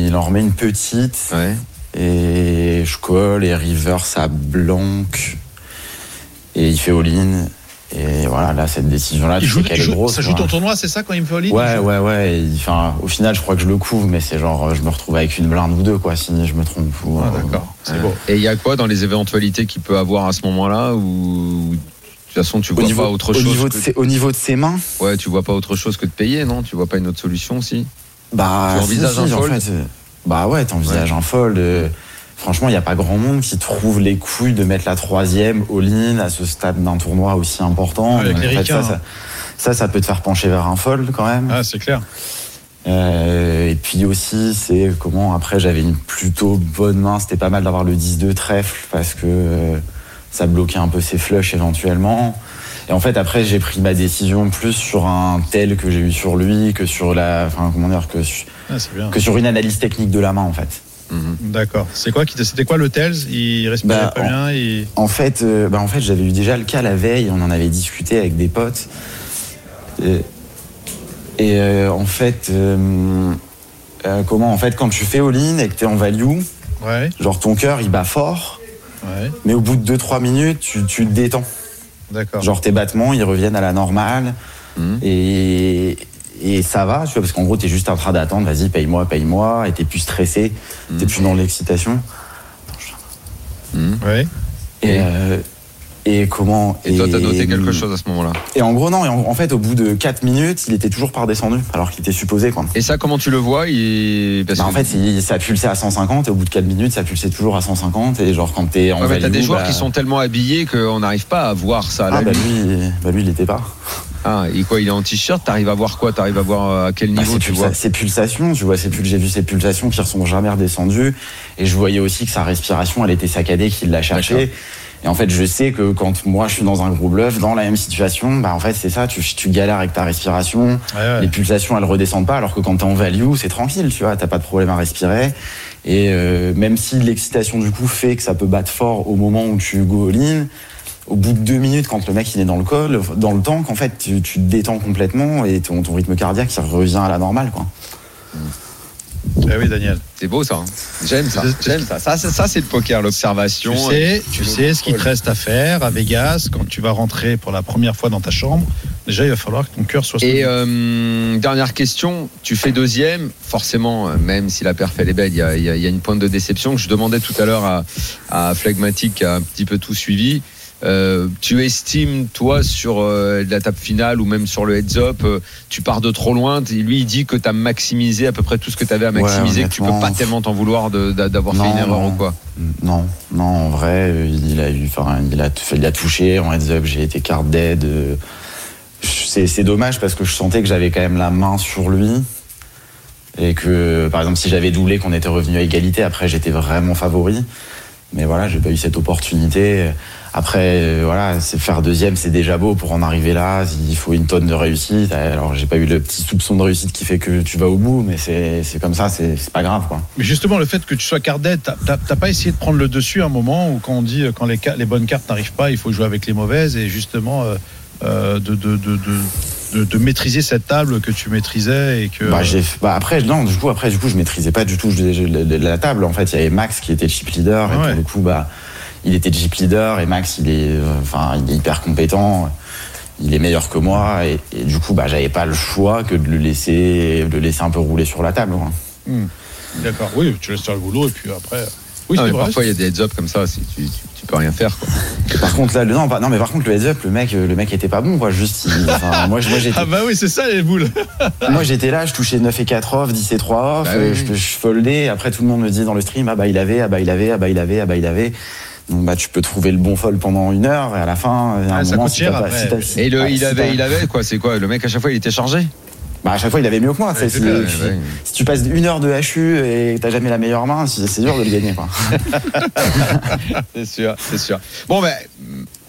il en remet une petite Ouais. et je colle et river ça blanc et il fait all-in et voilà là cette décision là Il tu joue, sais qu'elle est grosse. Ça joue ton tournoi, c'est ça quand il me fait all-in Ouais, ouais, ouais. Enfin, au final, je crois que je le couvre, mais c'est genre, je me retrouve avec une blinde ou deux, quoi, si je me trompe. Ou, Ah, euh, d'accord, c'est Ouais. beau. Et il y a quoi dans les éventualités qu'il peut avoir à ce moment-là ou de toute façon tu Au vois niveau, pas autre au, chose niveau de que... ses, au niveau de ses mains, Ouais, tu vois pas autre chose que de payer, non? Tu vois pas une autre solution aussi bah. Tu envisages si, un si, en fold? fait, euh, Bah ouais, t'envisages un fold. euh, Franchement, il n'y a pas grand monde qui trouve les couilles de mettre la troisième all-in à ce stade d'un tournoi aussi important. Avec Donc, les en fait, ricains, ça, hein. ça, ça, ça peut te faire pencher vers un fold quand même. Ah, c'est clair. Euh, et puis aussi, c'est comment après j'avais une plutôt bonne main. C'était pas mal d'avoir le 10-2 trèfle parce que euh, ça bloquait un peu ses flushs éventuellement. Et en fait, après, j'ai pris ma décision plus sur un tel que j'ai eu sur lui que sur la, enfin comment dire, que, Ah, que sur une analyse technique de la main en fait. D'accord. C'est quoi qui t- C'était quoi Tells Il respirait Bah, pas en- bien il... En fait, euh, bah en fait, j'avais eu déjà le cas la veille. On en avait discuté avec des potes. Et, et, euh, en fait, euh, euh, comment En fait, quand tu fais all-in et que t'es en value, Ouais, genre ton cœur il bat fort. ouais, Mais au bout de 2-3 minutes, tu, tu te détends. d'accord. Genre tes battements, ils reviennent à la normale. Mhm. Et, et ça va, tu vois, parce qu'en gros, t'es juste en train d'attendre, vas-y, paye-moi, paye-moi, et t'es plus stressé, t'es plus dans l'excitation. Ouais. Et, euh, et comment Et toi, t'as noté quelque chose à ce moment-là. Et en gros, non, et en, en fait, au bout de 4 minutes, il était toujours pas redescendu, alors qu'il était supposé, quoi. Et ça, comment tu le vois il... Parce Bah, que- en fait, il- ça pulsait à 150, et au bout de 4 minutes, ça pulsait toujours à 150, et genre, quand t'es en Ouais, t'as des joueurs bah- qui sont tellement habillés qu'on n'arrive pas à voir ça. à la Ah, bah lui, bah lui, il était pas. Ah, et quoi, il est en t-shirt T'arrives à voir quoi? T'arrives à voir euh, à quel Bah, niveau tu vois? ces pulsations, tu vois, pul- j'ai vu ces pulsations qui ne sont jamais redescendues. Et je voyais aussi que sa respiration, elle était saccadée, qu'il la D'accord. Et en fait, je sais que quand moi je suis dans un gros bluff, dans la même situation, bah en fait c'est ça, tu, tu galères avec ta respiration, Ouais, ouais. les pulsations elles redescendent pas, alors que quand t'es en value, c'est tranquille, tu vois, t'as pas de problème à respirer. Et euh, même si l'excitation du coup fait que ça peut battre fort au moment où tu go all-in, au bout de deux minutes, quand le mec il est dans le col, dans le tank, en fait, tu, tu te détends complètement et ton, ton rythme cardiaque il revient à la normale, quoi. Ah oui, Daniel. C'est beau ça. hein. J'aime ça. J'aime ça. Ça, ça, ça, c'est le poker, l'observation. Tu sais, tu sais ce qu'il te reste à faire à Vegas quand tu vas rentrer pour la première fois dans ta chambre. Déjà, il va falloir que ton cœur soit. Et euh, dernière question, tu fais deuxième, forcément, euh, même si la perf elle est belle, il y a, y a- y a une pointe de déception que je demandais tout à l'heure à, à Phlegmatic qui a un petit peu tout suivi. Euh, tu estimes, toi, sur euh, la table finale ou même sur le heads-up, euh, tu pars de trop loin. Lui, il dit que tu as maximisé à peu près tout ce que tu avais à Ouais, maximiser, que tu peux pas tellement t'en vouloir d'avoir fait une erreur non. ou quoi. Non, non, en vrai, il a eu, enfin, il a, il a touché en heads up, j'ai été card dead. C'est c'est dommage parce que je sentais que j'avais quand même la main sur lui. Et que, par exemple, si j'avais doublé, qu'on était revenu à égalité, après, j'étais vraiment favori. Mais voilà, j'ai pas eu cette opportunité. Après, euh, voilà, c'est faire deuxième, c'est déjà beau pour en arriver là. Il faut une tonne de réussite. Alors, j'ai pas eu le petit soupçon de réussite qui fait que tu vas au bout, mais c'est comme ça, c'est pas grave, quoi. Mais justement, le fait que tu sois cardette, t'as- pas essayé de prendre le dessus à un moment où quand on dit euh, quand les, bonnes cartes n'arrivent pas, il faut jouer avec les mauvaises et justement euh, de, de, de, de, de- de maîtriser cette table que tu maîtrisais et que. Bah, bah après, non, du coup, après, du coup, je maîtrisais pas du tout je- je- la, la table. En fait, il y avait Max qui était chip leader, et ouais. le coup, bah, il était chip leader, et Max, il est, euh, enfin, il est hyper compétent. Il est meilleur que moi, et, et du coup, bah, j'avais pas le choix que de le laisser, de le laisser un peu rouler sur la table. Hmm. D'accord, oui, tu laisses faire le boulot et puis après. Oui, Non, vrai. parfois, il y a des heads-up comme ça, si tu, tu, tu peux rien faire. Quoi. Par contre, là, le, non, pas- non, mais par contre, le heads up, le mec, le mec était pas bon, quoi. Juste, il- enfin, moi, je- moi, j'étais, Ah bah oui, c'est ça les boules. Moi j'étais là, je touchais 9 et 4 off, 10 et 3 off, Bah euh, oui. je, je foldais, après tout le monde me dit dans le stream, ah bah il avait, ah bah il avait, ah bah il avait, ah bah il avait. Donc bah tu peux trouver le bon fold pendant une heure et à la fin, il y a un Ah, ça moment, coûte si cher t'as pas- après. si t'as- si- Et le, il si avait, il avait quoi C'est quoi Le mec à chaque fois il était chargé? Bah, à chaque fois, il avait mieux que moi. si, ouais. si tu passes une heure de HU et que t'as jamais la meilleure main, c'est c'est dur de le gagner. Quoi. C'est sûr, c'est sûr. Bon ben.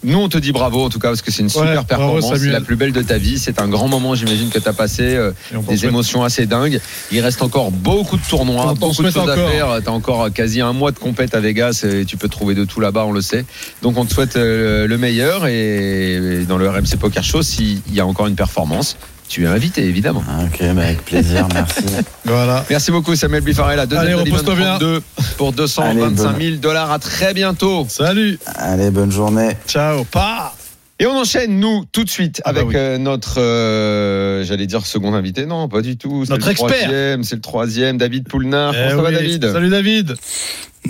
Nous, on te dit bravo en tout cas parce que c'est une super Ouais, performance, c'est la plus belle de ta vie. C'est un grand moment, j'imagine que tu as passé, euh, Et des émotions assez dingues. Il reste encore beaucoup de tournois, On beaucoup de choses à faire. T'as encore quasi un mois de compète à Vegas et tu peux trouver de tout là-bas, on le sait. Donc on te souhaite euh, le meilleur et dans le RMC Poker Show, s'il y a encore une performance, tu es invité évidemment. Ah, ok, bah, avec plaisir, merci. Voilà. Merci beaucoup Samuel Bifarella. Deuxième Allez, repose-toi bien. 32 pour 225 000 dollars. À très bientôt. Salut. Allez, bonne journée. Ciao. Pa. Et on enchaîne, nous, tout de suite, Ah bah avec oui. euh, notre, euh, j'allais dire second invité. Non, pas du tout. C'est Notre le expert. troisième, C'est le troisième, David Poulnard. Eh Comment ça va, oui. David Salut David.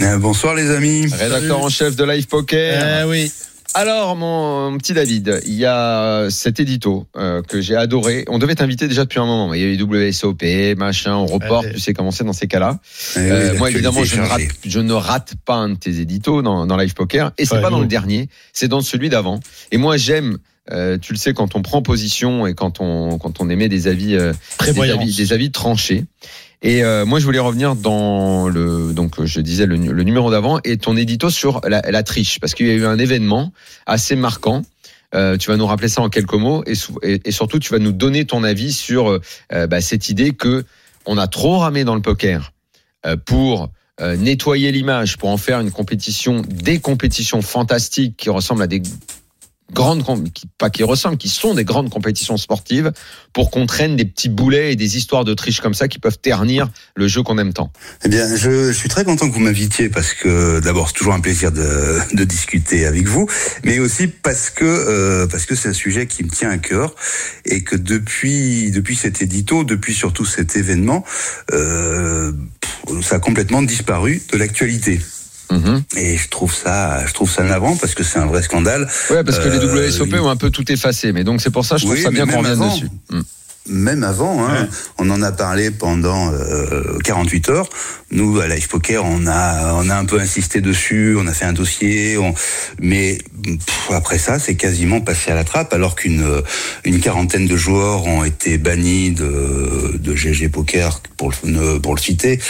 Euh, bonsoir les amis. Rédacteur en chef de Live Poker. Eh oui. Alors, mon, mon petit David, il y a cet édito euh, que j'ai adoré. On devait t'inviter déjà depuis un moment. Il y a eu WSOP, machin, on reporte, Ouais. tu sais comment c'est dans ces cas-là. Eh Euh, oui, moi, évidemment, je ne, rate, chargée. je ne rate pas un de tes éditos dans, dans Live Poker. Et c'est Ouais, pas dans le dernier, c'est dans celui d'avant. Et moi, j'aime, euh, tu le sais, quand on prend position et quand on, quand on émet des avis, euh, des Prévoyance. avis, des avis tranchés. Et euh, moi, je voulais revenir dans le, donc je disais le, nu- le numéro d'avant et ton édito sur la, triche, parce qu'il y a eu un événement assez marquant. Euh, tu vas nous rappeler ça en quelques mots et, surtout tu vas nous donner ton avis sur euh, bah, cette idée que on a trop ramé dans le poker euh, pour euh, nettoyer l'image, pour en faire une compétition, des compétitions fantastiques qui ressemblent à des grandes, qui, pas qui ressemblent, qui sont des grandes compétitions sportives, pour qu'on traîne des petits boulets et des histoires de triche comme ça qui peuvent ternir le jeu qu'on aime tant. Eh bien, je, je suis très content que vous m'invitiez parce que d'abord c'est toujours un plaisir de, de discuter avec vous, mais aussi parce que euh, parce que c'est un sujet qui me tient à cœur et que depuis depuis cet édito, depuis surtout cet événement, euh, ça a complètement disparu de l'actualité. Mhm. Et je trouve ça je trouve ça navrant parce que c'est un vrai scandale. Ouais, parce que les Euh, WSOP oui. ont un peu tout effacé, mais donc c'est pour ça je trouve Oui, ça bien qu'on revienne dessus. Mm. Même avant. Hein, On en a parlé pendant euh, 48 heures. Nous, à Live Poker, on a, on a un peu insisté dessus, on a fait un dossier, on... mais pff, après ça, c'est quasiment passé à la trappe, alors qu'une une quarantaine de joueurs ont été bannis de, de GG Poker, pour le, pour le citer,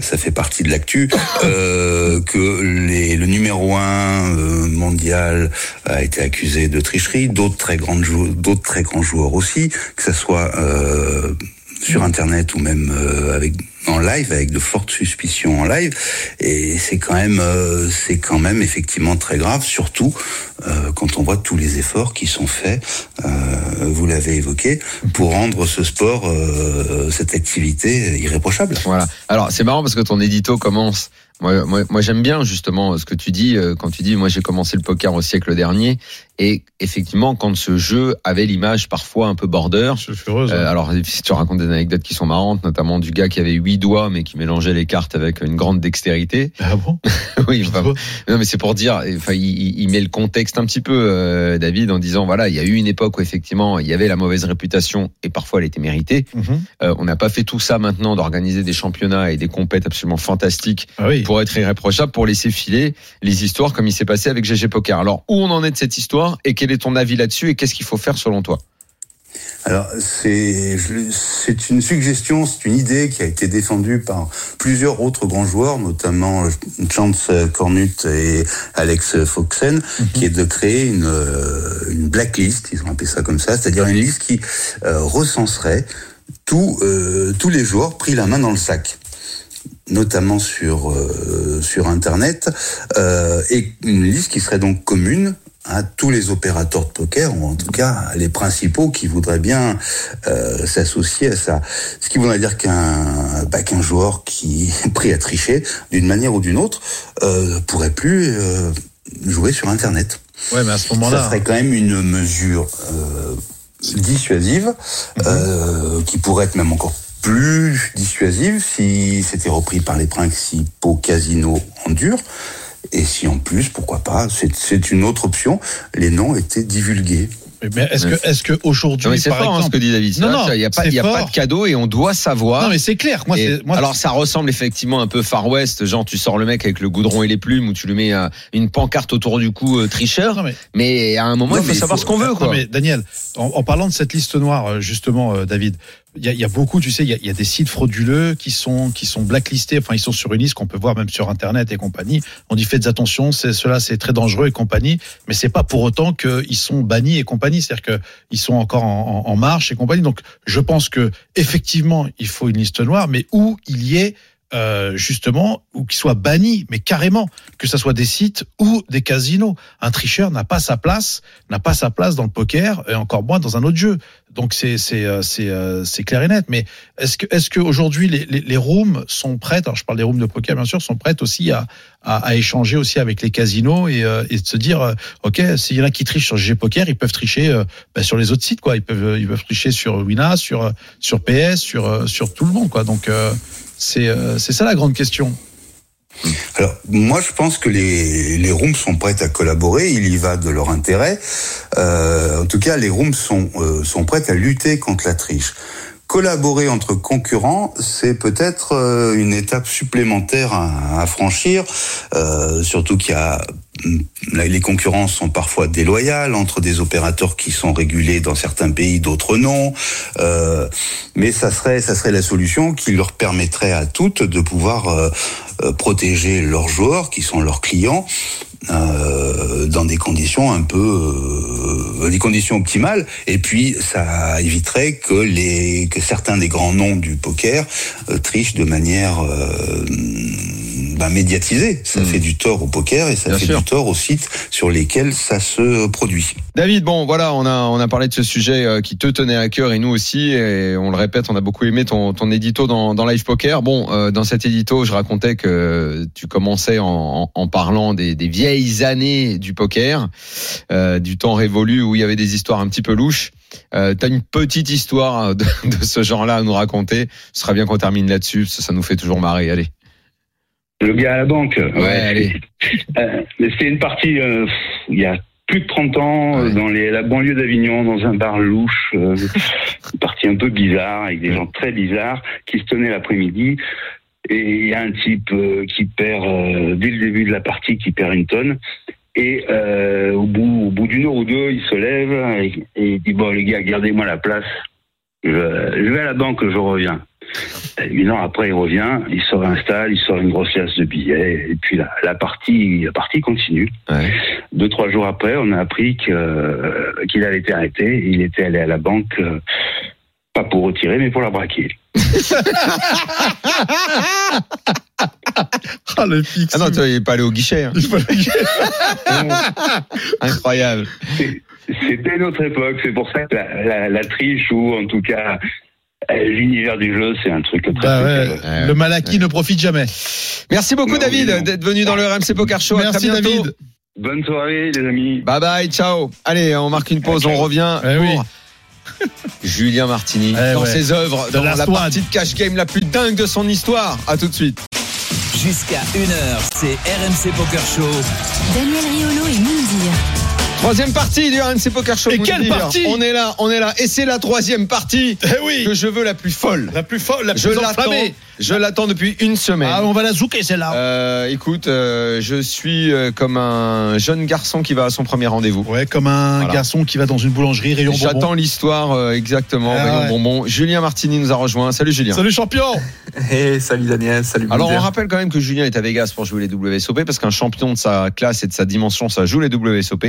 ça fait partie de l'actu, euh, que les, le numéro un euh, mondial a été accusé de tricherie, d'autres très grandes jou- d'autres très grands joueurs aussi, que ça soit euh, sur internet ou même euh, en live avec de fortes suspicions en live et c'est quand même euh, c'est quand même effectivement très grave surtout euh, quand on voit tous les efforts qui sont faits euh, vous l'avez évoqué pour rendre ce sport euh, cette activité irréprochable Voilà. Alors c'est marrant parce que ton édito commence. Moi, j'aime bien justement ce que tu dis euh, quand tu dis moi j'ai commencé le poker au siècle dernier et effectivement quand ce jeu avait l'image parfois un peu border. Je suis heureuse. euh, alors si tu racontes des anecdotes qui sont marrantes, notamment du gars qui avait huit doigts mais qui mélangeait les cartes avec une grande dextérité. ah bon? Oui, enfin, non mais c'est pour dire, enfin il, met le contexte un petit peu euh, David en disant voilà il y a eu une époque où effectivement il y avait la mauvaise réputation et parfois elle était méritée. Mhm. Euh, on n'a pas fait tout ça maintenant d'organiser des championnats et des compètes absolument fantastiques Ah oui. pour être irréprochable, pour laisser filer les histoires comme il s'est passé avec GG Poker. Alors, où on en est de cette histoire? Et quel est ton avis là-dessus et qu'est-ce qu'il faut faire selon toi Alors, c'est une suggestion, c'est une idée qui a été défendue par plusieurs autres grands joueurs, notamment Chance Cornut et Alex Foxen, qui est de créer une, euh, une blacklist, ils ont appelé ça comme ça, c'est-à-dire une liste qui euh, recenserait tous euh, tous les joueurs pris la main dans le sac notamment sur euh, sur internet euh, et une liste qui serait donc commune à tous les opérateurs de poker ou en tout cas les principaux qui voudraient bien euh, s'associer à ça ce qui voudrait dire qu'un bah, qu'un joueur qui est pris à tricher d'une manière ou d'une autre euh, pourrait plus euh, jouer sur internet Ouais, mais à ce ça moment-là. serait quand même une mesure euh, dissuasive euh, qui pourrait être même encore plus dissuasive si c'était repris par les principaux casinos en dur. Et si en plus, pourquoi pas, c'est une autre option, les noms étaient divulgués. Mais- Mais est-ce que, est-ce que aujourd'hui, Non, mais c'est par fort hein, ce que dit David. Non, non, qu'il n'y a, pas, c'est il y a pas fort. de cadeau et on doit savoir. non mais c'est clair. Moi, alors ça ressemble effectivement un peu Far West, genre tu sors le mec avec le goudron et les plumes ou tu lui mets euh, une pancarte autour du cou euh, tricheur. non, mais Mais à un moment Non, il faut il savoir faut- ce qu'on veut Non, quoi. mais Daniel, en, en parlant de cette liste noire, euh, justement, euh, David, il y y a beaucoup, tu sais, il y y a des sites frauduleux qui sont qui sont blacklistés. Enfin, ils sont sur une liste qu'on peut voir même sur Internet et compagnie. On dit faites attention, c'est cela, c'est très dangereux et compagnie. Mais c'est pas pour autant qu'ils sont bannis et compagnie. C'est-à-dire que ils sont encore en, en- en marche et compagnie. Donc, je pense que effectivement, il faut une liste noire, mais où il y ait euh, justement, ou qui soit banni, mais carrément, que ce soit des sites ou des casinos. Un tricheur n'a pas sa place, n'a pas sa place dans le poker et encore moins dans un autre jeu. Donc c'est c'est euh, c'est euh, c'est clair et net. Mais est-ce que est-ce que aujourd'hui les, les les rooms sont prêtes Alors je parle des rooms de poker bien sûr, sont prêtes aussi à à, à échanger aussi avec les casinos et euh, et de se dire ok s'il y en a qui trichent sur GG Poker, ils peuvent tricher euh, bah, sur les autres sites quoi. Ils peuvent ils peuvent tricher sur Wina, sur sur PS, sur sur tout le monde quoi. Donc c'est euh, c'est ça la grande question. Alors, moi, je pense que les, les rooms sont prêtes à collaborer. Il y va de leur intérêt. Euh, en tout cas, les rooms sont, euh, sont prêtes à lutter contre la triche. Collaborer entre concurrents, c'est peut-être euh, une étape supplémentaire à, franchir, surtout qu'il y a les concurrences sont parfois déloyales entre des opérateurs qui sont régulés dans certains pays, d'autres non. Euh, mais ça serait, ça serait la solution qui leur permettrait à toutes de pouvoir euh, euh, protéger leurs joueurs, qui sont leurs clients, euh, dans des conditions un peu, euh, des conditions optimales. Et puis, ça éviterait que les, que certains des grands noms du poker euh, trichent de manière ben, médiatisée. Ça Mm. fait du tort au poker et ça Bien fait sûr. du tort aux sites sur lesquels ça se produit. David, bon voilà, on a on a parlé de ce sujet qui te tenait à cœur et nous aussi et on le répète, on a beaucoup aimé ton ton édito dans dans Live Poker. Bon, dans cet édito, je racontais que tu commençais en, en, en parlant des, des vieilles années du poker, euh, du temps révolu où il y avait des histoires un petit peu louches. Euh, T'as une petite histoire de, de ce genre-là à nous raconter. Ce sera bien qu'on termine là-dessus, ça nous fait toujours marrer. Allez. Le gars à la banque. Ouais, allez. Euh, mais c'était une partie euh, il y a plus de 30 ans euh, Ouais. dans les, la banlieue d'Avignon, dans un bar louche, euh, une partie un peu bizarre avec des gens très bizarres qui se tenaient l'après-midi. Et il y a un type euh, qui perd euh, dès le début de la partie, qui perd une tonne. Et euh, au bout, au bout d'une heure ou deux, il se lève et, et il dit bon les gars, gardez-moi la place. Je, je vais à la banque, je reviens. Une heure après, il revient, il se réinstalle, il sort une grosse liasse de billets, et puis la, la partie, la partie continue. Ouais. Deux trois jours après, on a appris euh, qu'il avait été arrêté. Il était allé à la banque, euh, pas pour retirer, mais pour la braquer. Ah le fixe. Ah non, toi, il est pas allé au guichet. hein. Incroyable. C'est- C'était notre époque. C'est pour ça que la, la- la triche ou en tout cas euh, l'univers du jeu, c'est un truc très. Bah ouais, spécial. Ouais. le malaki ne profite jamais. Merci beaucoup Non, David non. d'être venu dans le RMC Poker Show. à Merci très bientôt. David. Bonne soirée, les amis. Bye bye, ciao. Allez, on marque une pause, on revient Eh oui. pour Julien Martini Eh dans ouais. ses œuvres, dans la partie de cash game la plus dingue de son histoire. À tout de suite. Jusqu'à 1h, c'est RMC Poker Show. Daniel Riolo et Mindir. Troisième partie du RMC Poker Show. Et quelle partie On est là, on est là, et c'est la troisième partie Eh oui. que je veux la plus folle. La plus folle, la Je plus l'attends, enflammée. Je l'attends depuis une semaine. Ah, on va la zouker celle-là. Euh, écoute, euh, je suis euh, comme un jeune garçon qui va à son premier rendez-vous. Ouais, comme un Voilà. garçon qui va dans une boulangerie, rayon bonbon. J'attends l'histoire euh, exactement. Ah Rayon ouais. bonbon. Julien Martini nous a rejoint. Salut Julien. Salut champion. Hey, salut Daniel, salut Alors on rappelle quand même que Julien est à Vegas pour jouer les WSOP parce qu'un champion de sa classe et de sa dimension, ça joue les WSOP.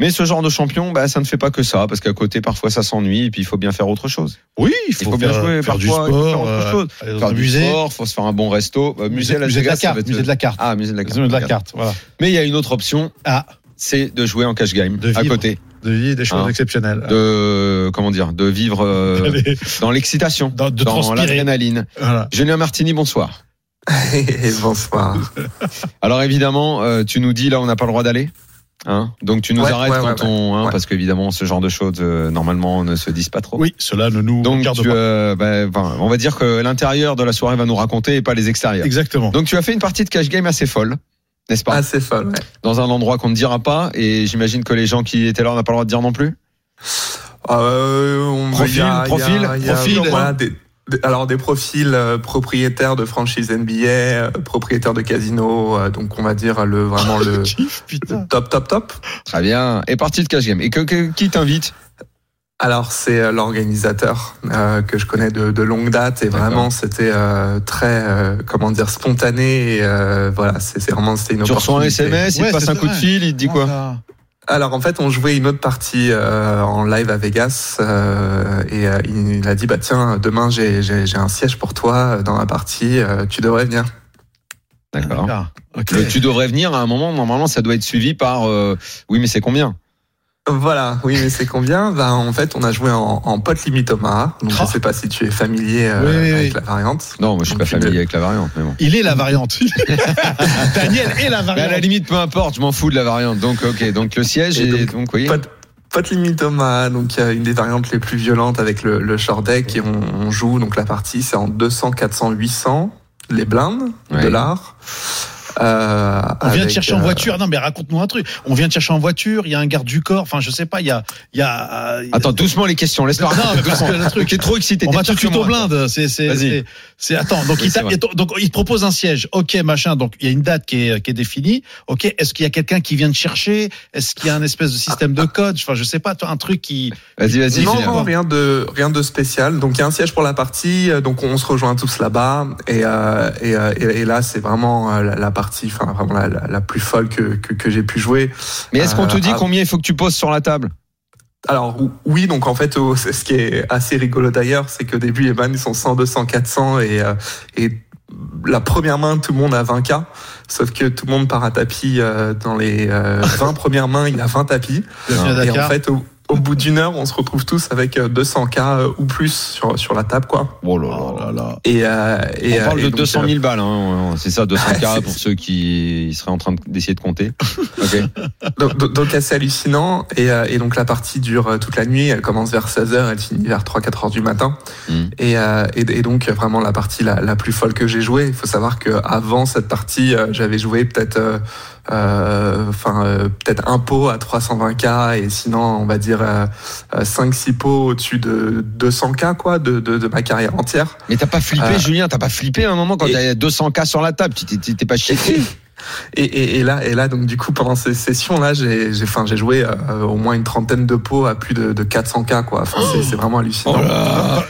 Mais ce genre de champion, bah, ça ne fait pas que ça parce qu'à côté parfois ça s'ennuie et puis il faut bien faire autre chose. Oui, il Il faut, bien faire, jouer faire du parfois, faut faire sport, autre chose. Faire musée. sport, faut se faire un bon resto. Bah, musée, à Las musée de la Vegas, ça va carte, être- musée de la carte. Ah, musée de la carte. Musée de la carte, voilà. Mais il y a une autre option, Ah, c'est de jouer en cash game De à vivre. côté, de vivre des choses Hein. exceptionnelles. de comment dire, de vivre euh, dans l'excitation, dans- de dans l'adrénaline. Voilà. Julien Martini, bonsoir. Bonsoir. Alors évidemment, euh, tu nous dis là, on n'a pas le droit d'aller? Hein Donc tu nous Ouais, arrêtes ouais, quand ouais, on, hein, ouais. parce qu'évidemment ce genre de choses euh, normalement ne se disent pas trop. Oui, cela ne nous Donc tu, euh, bah, enfin, on va dire que l'intérieur de la soirée va nous raconter et pas les extérieurs. Exactement. Donc tu as fait une partie de cash game assez folle, n'est-ce pas c'est folle, ouais. Dans un endroit qu'on ne dira pas et j'imagine que les gens qui étaient là on n'a pas le droit de dire non plus. Euh, on- Profil, a- profil, a- profil, voilà, des- alors des profils euh, propriétaires de franchise NBA, euh, propriétaires de casino, euh, donc on va dire le vraiment le, le top top top. Très bien. Et partie de cash game. Et que, que- qui t'invite? Alors c'est euh, l'organisateur euh, que je connais de, de longue date et vraiment c'était euh, très euh, comment dire spontané et euh, voilà c'est c'est vraiment c'était une Tu reçois un opportunité. SMS, il te passe un coup de fil, il te dit quoi? Alors en fait, on jouait une autre partie euh, en live à Vegas euh, et euh, il a dit bah tiens demain j'ai j'ai j'ai un siège pour toi dans la partie, euh, tu devrais venir. D'accord. Ah, tu devrais venir à un moment, normalement, ça doit être suivi par euh, oui, mais c'est combien? Voilà, oui mais c'est combien? Bah en fait on a joué en, en pote limite Omaha, donc je sais pas si tu es familier euh, Oui, oui, avec oui. la variante. Non, moi je suis pas familier avec la variante, mais bon. Il est la variante. Daniel est la Mais à variante. la limite, peu importe, je m'en fous de la variante. Donc, ok, donc le siège Et et donc, donc, oui. Pote, pote limite Omaha, donc il y a une des variantes les plus violentes avec le, le short deck et on, on joue donc la partie c'est en 200, 400, 800 les blindes Ouais. Euh, On vient te avec, chercher en euh, voiture. Non, mais raconte-nous un truc. On vient te chercher en voiture. Il y a un garde du corps. Enfin, je sais pas. Il y a, il y a. euh, Attends, doucement les questions, laisse-le Non, mais parce que le truc, T'es trop excité. on va tout de que suite au moi, toi. blind. C'est, c'est, Vas-y. c'est, c'est- attends. Donc, Oui, il donc, il te propose un siège. Ok, machin. Donc, il y a une date qui est, qui est définie. Ok. Est-ce qu'il y a quelqu'un qui vient te chercher? Est-ce qu'il y a un espèce de système de code? Enfin, je sais pas, toi, un truc qui. Vas-y, vas-y. Non, non, rien de rien de spécial. Donc il y a un siège pour la partie, euh, donc on se rejoint tous là-bas et euh, et, et, et là c'est vraiment la, la partie, enfin vraiment la, la, la plus folle que que, que j'ai pu jouer. Mais est-ce qu'on te Euh, dit ah, combien il faut que tu poses sur la table? Alors ou- oui, donc en fait, oh, c'est ce qui est assez rigolo d'ailleurs, c'est qu'au début les vannes ils sont 100, 200, 400 et euh, et la première main tout le monde a 20k, sauf que tout le monde part à tapis euh, dans les euh, 20 premières mains, il a 20 tapis. Bienvenue à Et Dakar. en fait, au, au bout d'une heure, on se retrouve tous avec euh, 200K euh, ou plus sur, sur la table, quoi. Oh là Oh là là. Et, euh, et, On parle euh, de et donc, 200 euh, 000 balles, hein. c'est ça, 200 Ouais, k c'est- pour ceux qui seraient en train de- d'essayer de compter. Ok. donc, donc- donc assez hallucinant. Et, euh, et donc la partie dure toute la nuit. Elle commence vers 16h, elle finit vers 3-4 heures du matin. Mm. Et, euh, et, et donc vraiment la partie la, la plus folle que j'ai jouée. Il faut savoir que avant cette partie, j'avais joué peut-être, enfin euh, peut-être un pot à 320k et sinon on va dire euh, 5-6 pots au-dessus de 200k quoi de, de, de ma carrière entière. Mais t'as pas flippé, Euh, Julien, t'as pas flippé à un moment quand et- t'as 200 k sur la table, tu t'es- pas chié Et, et, et là, et là, donc du coup, pendant ces sessions-là, j'ai, j'ai, enfin, j'ai joué euh, au moins une trentaine de pots à plus de, de 400 k, quoi. Enfin, c'est, c'est vraiment hallucinant.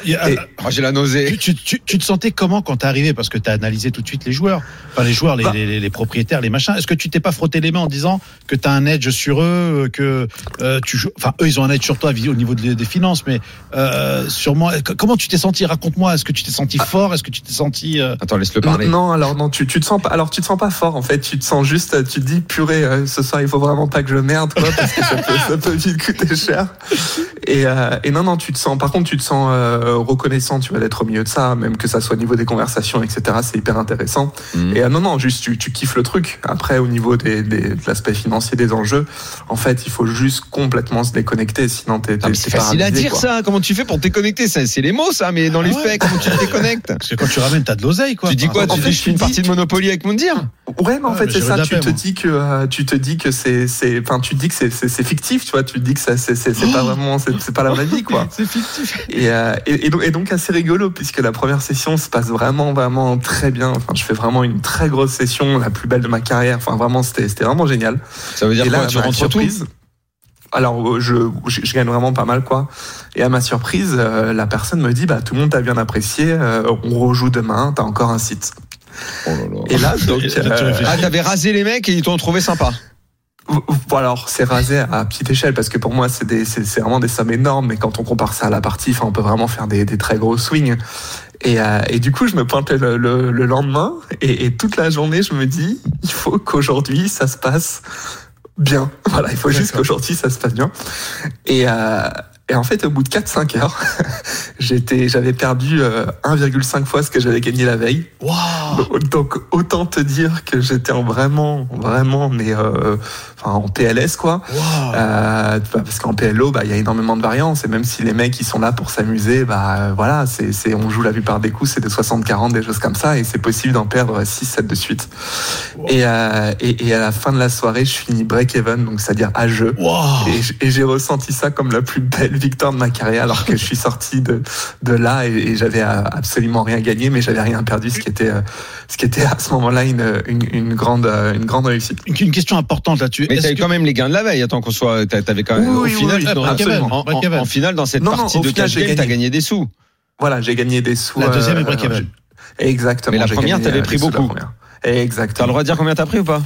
Et- Oh, j'ai la nausée. Tu, tu, tu, tu te sentais comment quand t'es arrivé? Parce que t'as analysé tout de suite les joueurs, enfin les joueurs, les, Bah. les, les propriétaires, les machins. Est-ce que tu t'es pas frotté les mains en disant que t'as un edge sur eux, que euh, tu joues, enfin eux ils ont un edge sur toi au niveau des, des finances, mais euh, sur moi, c- comment tu t'es senti? Raconte-moi. Est-ce que tu t'es senti fort? Est-ce que tu t'es senti euh, Attends, laisse-le Non, parler. non, alors non, tu, tu te sens pas. Alors tu te sens pas fort en fait. Tu te sens juste. Tu te dis purée, euh, ce soir il faut vraiment pas que je merde quoi, parce que ça peut, ça peut vite coûter cher. Et, euh, et non, non, tu te sens. Par contre, tu te sens euh, reconnaissant. Tu vas d'être au milieu de ça, même que ça soit au niveau des conversations, etc. C'est hyper intéressant. Mhm. Et euh, non, non, juste tu, tu kiffes le truc. Après, au niveau des, des, de l'aspect financier des enjeux, en fait, il faut juste complètement se déconnecter, sinon t'es, Ah, c'est facile à dire quoi. ça. Comment tu fais pour te déconnecter? C'est les mots, ça. Mais dans les Ah ouais. faits, comment tu te déconnectes? Parce que quand tu ramènes, t'as de l'oseille quoi. Tu dis quoi? Tu en fait, dis je fais une partie de Monopoly avec Moundir? Ouais, en fait c'est ça. Tu te dis que euh, tu te dis que c'est c'est enfin tu dis que c'est c'est c'est fictif, tu vois. Tu te dis que ça c'est c'est c'est pas vraiment c'est c'est pas la vraie vie quoi. C'est fictif. Et, euh, et, et donc, et donc assez rigolo puisque la première session se passe vraiment vraiment très bien. Enfin je fais vraiment une très grosse session, la plus belle de ma carrière. Enfin vraiment c'était c'était vraiment génial. Ça veut dire et quoi là, Tu rentres tout surprise. Alors euh, je, je je gagne vraiment pas mal quoi. Et à ma surprise, euh, la personne me dit bah tout le monde t'a bien apprécié, euh, on rejoue demain, t'as encore un site. Oh là là. Et là donc euh. Ah, t'avais rasé les mecs et ils t'ont trouvé sympa. Bon alors c'est rasé à petite échelle parce que pour moi c'est vraiment des sommes énormes mais quand on compare ça à la partie enfin on peut vraiment faire des, des très gros swings et, euh, et du coup je me pointe le, le, le lendemain et, et toute la journée je me dis il faut qu'aujourd'hui ça se passe bien voilà il faut juste qu'aujourd'hui ça se passe bien et euh, et en fait, au bout de 4-5 heures, j'étais, j'avais perdu euh, 1,5 fois ce que j'avais gagné la veille. Donc autant te dire que j'étais en vraiment, vraiment, mais euh, enfin en PLS quoi. Euh, parce qu'en PLO, bah il y a énormément de variances et même si les mecs ils sont là pour s'amuser, bah euh, voilà, c'est c'est on joue la plupart des coups, c'est des 60-40, des choses comme ça et c'est possible d'en perdre 6-7 de suite. Et, euh, et et à la fin de la soirée, je finis break even, donc c'est-à-dire à jeu. Et j'ai ressenti ça comme la plus belle victoire de ma carrière, alors que je suis sorti de de là et, et j'avais euh, absolument rien gagné, mais j'avais rien perdu, ce qui était euh, ce qui était à ce moment-là une, une, une grande euh, une grande réussite. Une, question importante là-dessus. Mais que- quand même les gains de la veille. Attends qu'on soit, t'a- t'avais quand même Oui, au oui, final, oui, absolument. en, en- Break-even. en finale dans cette Non, non, partie au de cash game, t'as gagné. gagné des sous. Voilà, j'ai gagné des sous. La deuxième euh, est break-even. j'ai- Exactement. Mais la première, t'avais euh, pris beaucoup. première. T'as Exactement. le droit de dire combien t'as pris ou pas?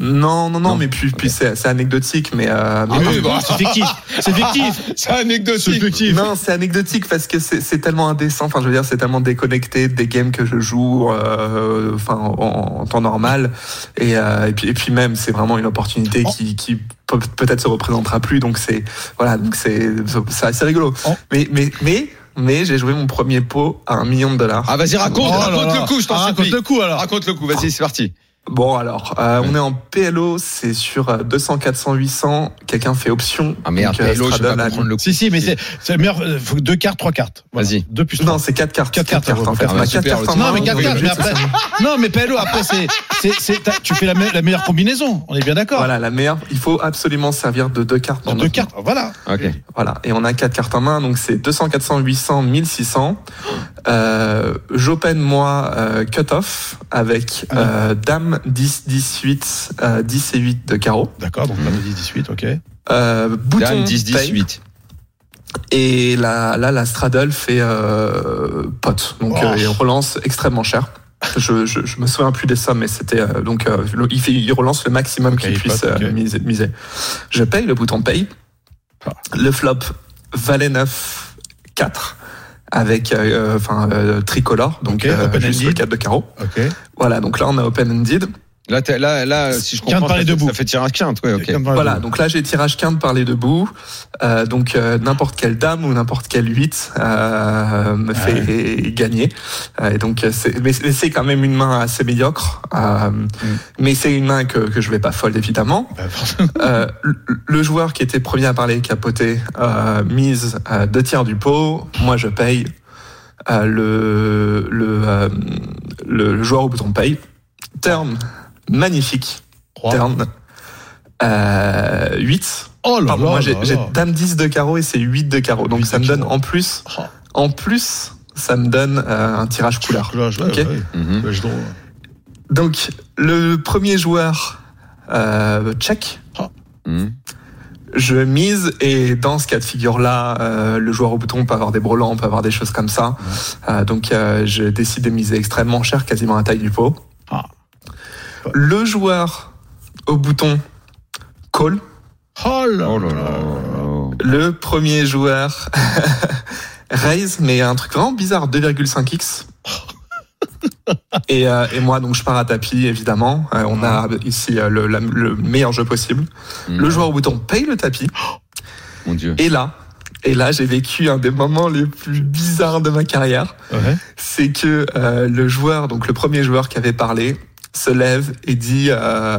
Non, non, non, Non. mais puis, puis c'est c'est anecdotique, mais, euh, mais Ah oui, bah, c'est fictif. C'est fictif. C'est C'est anecdotique. fictif. Non, c'est anecdotique parce que c'est c'est tellement indécent. Enfin, je veux dire, c'est tellement déconnecté des games que je joue, euh, enfin, en, en temps normal. Et, euh, et puis, et puis même, c'est vraiment une opportunité Oh. qui, qui peut- peut-être se représentera plus. Donc c'est, voilà, donc c'est, c'est assez rigolo. Oh. Mais, mais, mais, mais, j'ai joué mon premier pot à un million de dollars. Ah vas-y raconte, Oh raconte là. le coup, je t'en Ah. Raconte le coup alors. Raconte le coup, vas-y, c'est parti. Bon alors, euh, on est en PLO, c'est sur euh, 200, 400, 800. Quelqu'un fait option. Ah merde, Donc, euh, PLO, je vais pas le coup. Si, si, mais c'est c'est le meilleur. euh, Faut deux cartes, trois cartes. Voilà. Vas-y. Deux plus trois. Non, c'est 4 cartes. Quatre cartes, en fait. ouais, On a ouais, 4 super, cartes en Non, main, mais quatre cartes, mais après. Non, mais PLO, après, c'est, c'est, tu fais la, me- la meilleure combinaison. On est bien d'accord. Voilà, la meilleure. Il faut absolument servir de deux cartes. dans Deux notre cartes, voilà. Ok. Voilà, et on a quatre cartes en main, donc c'est 200, 400, 800, 1600. Euh, J'open moi euh, cut-off avec euh, Dame 10, 18, euh, 10 et 8 de carreau. D'accord, donc on a dit 18, ok. Euh, bouton Dame 10, paye. 18. Et là, là, la straddle fait euh, pot, donc Oh. euh, il relance extrêmement cher. Je, je, je me souviens plus des sommes, mais c'était euh, donc euh, il, fait, il relance le maximum Ok, qu'il il puisse pot, ok. euh, miser, miser. Je paye le bouton paye. Ah. Le flop valet 9 4 avec euh, enfin euh, tricolore, donc Ok, euh, juste le. 4 de carreau. Ok. Voilà, donc là on a open ended. Là, t'es- là, là, si je Quinte comprends, par les ça, deux ça fait tirage quinte, ouais, ok. Comme dans la Voilà, donc là j'ai tirage quinte par les deux bouts. Euh, donc euh, n'importe quelle dame ou n'importe quelle 8 euh, me fait gagner. Euh, et donc euh, c'est mais c'est quand même une main assez médiocre. Euh, Mais c'est une main que, que je vais pas fold évidemment. Bah. Euh, le, le joueur qui était premier à parler capoté euh, mise euh, deux tiers du pot. Moi je paye. Euh, le, le, euh, le, le joueur au bouton paye. Turn magnifique. Turn euh, 8. Oh là Pardon, là moi j'ai dame 10 de carreau et c'est 8 de carreau. Donc ça me donne en plus, Oh. en plus, ça me donne euh, un tirage couleur. Coulage, ouais, Ok. ouais, ouais. Coulage drôle. Donc le premier joueur euh, check. Mhm. Je mise et dans ce cas de figure-là, euh, le joueur au bouton peut avoir des brelans, peut avoir des choses comme ça. Euh, donc euh, je décide de miser extrêmement cher, quasiment à la taille du pot. Ah. Le joueur au bouton call. Oh là Oh là là. là. Le premier joueur raise, mais un truc vraiment bizarre, 2,5x. Et, euh, et moi, donc, je pars à tapis, évidemment. Euh, on a ici euh, le, la- le meilleur jeu possible. Mhm. Le joueur au bouton paye le tapis. Mon dieu. Et là, et là, j'ai vécu un des moments les plus bizarres de ma carrière. Ouais. C'est que euh, le joueur, donc le premier joueur qui avait parlé, se lève et dit. euh,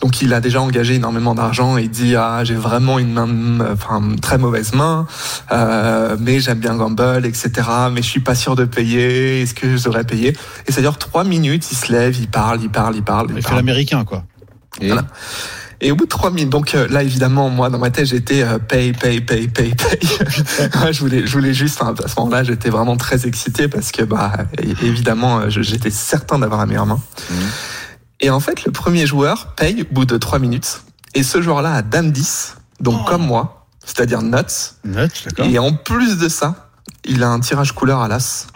donc il a déjà engagé énormément d'argent et il dit ah j'ai vraiment une main, enfin très mauvaise main, euh, mais j'aime bien gamble etc. Mais je suis pas sûr de payer. Est-ce que je devrais payer Et ça dure trois minutes. Il se lève, il parle, il parle, il parle. il Il fait l'américain, quoi. Et Voilà. Et au bout de trois minutes, donc euh, là évidemment moi dans ma tête j'étais euh, paye paye paye paye paye. Ouais, je voulais je voulais juste enfin, à ce moment-là j'étais vraiment très excité parce que bah évidemment euh, j'étais certain d'avoir la meilleure main. Mhm. Et en fait le premier joueur paye au bout de trois minutes et ce joueur-là a dame 10 donc Oh. comme moi c'est-à-dire nuts Net, d'accord. et en plus de ça il a un tirage couleur à l'as.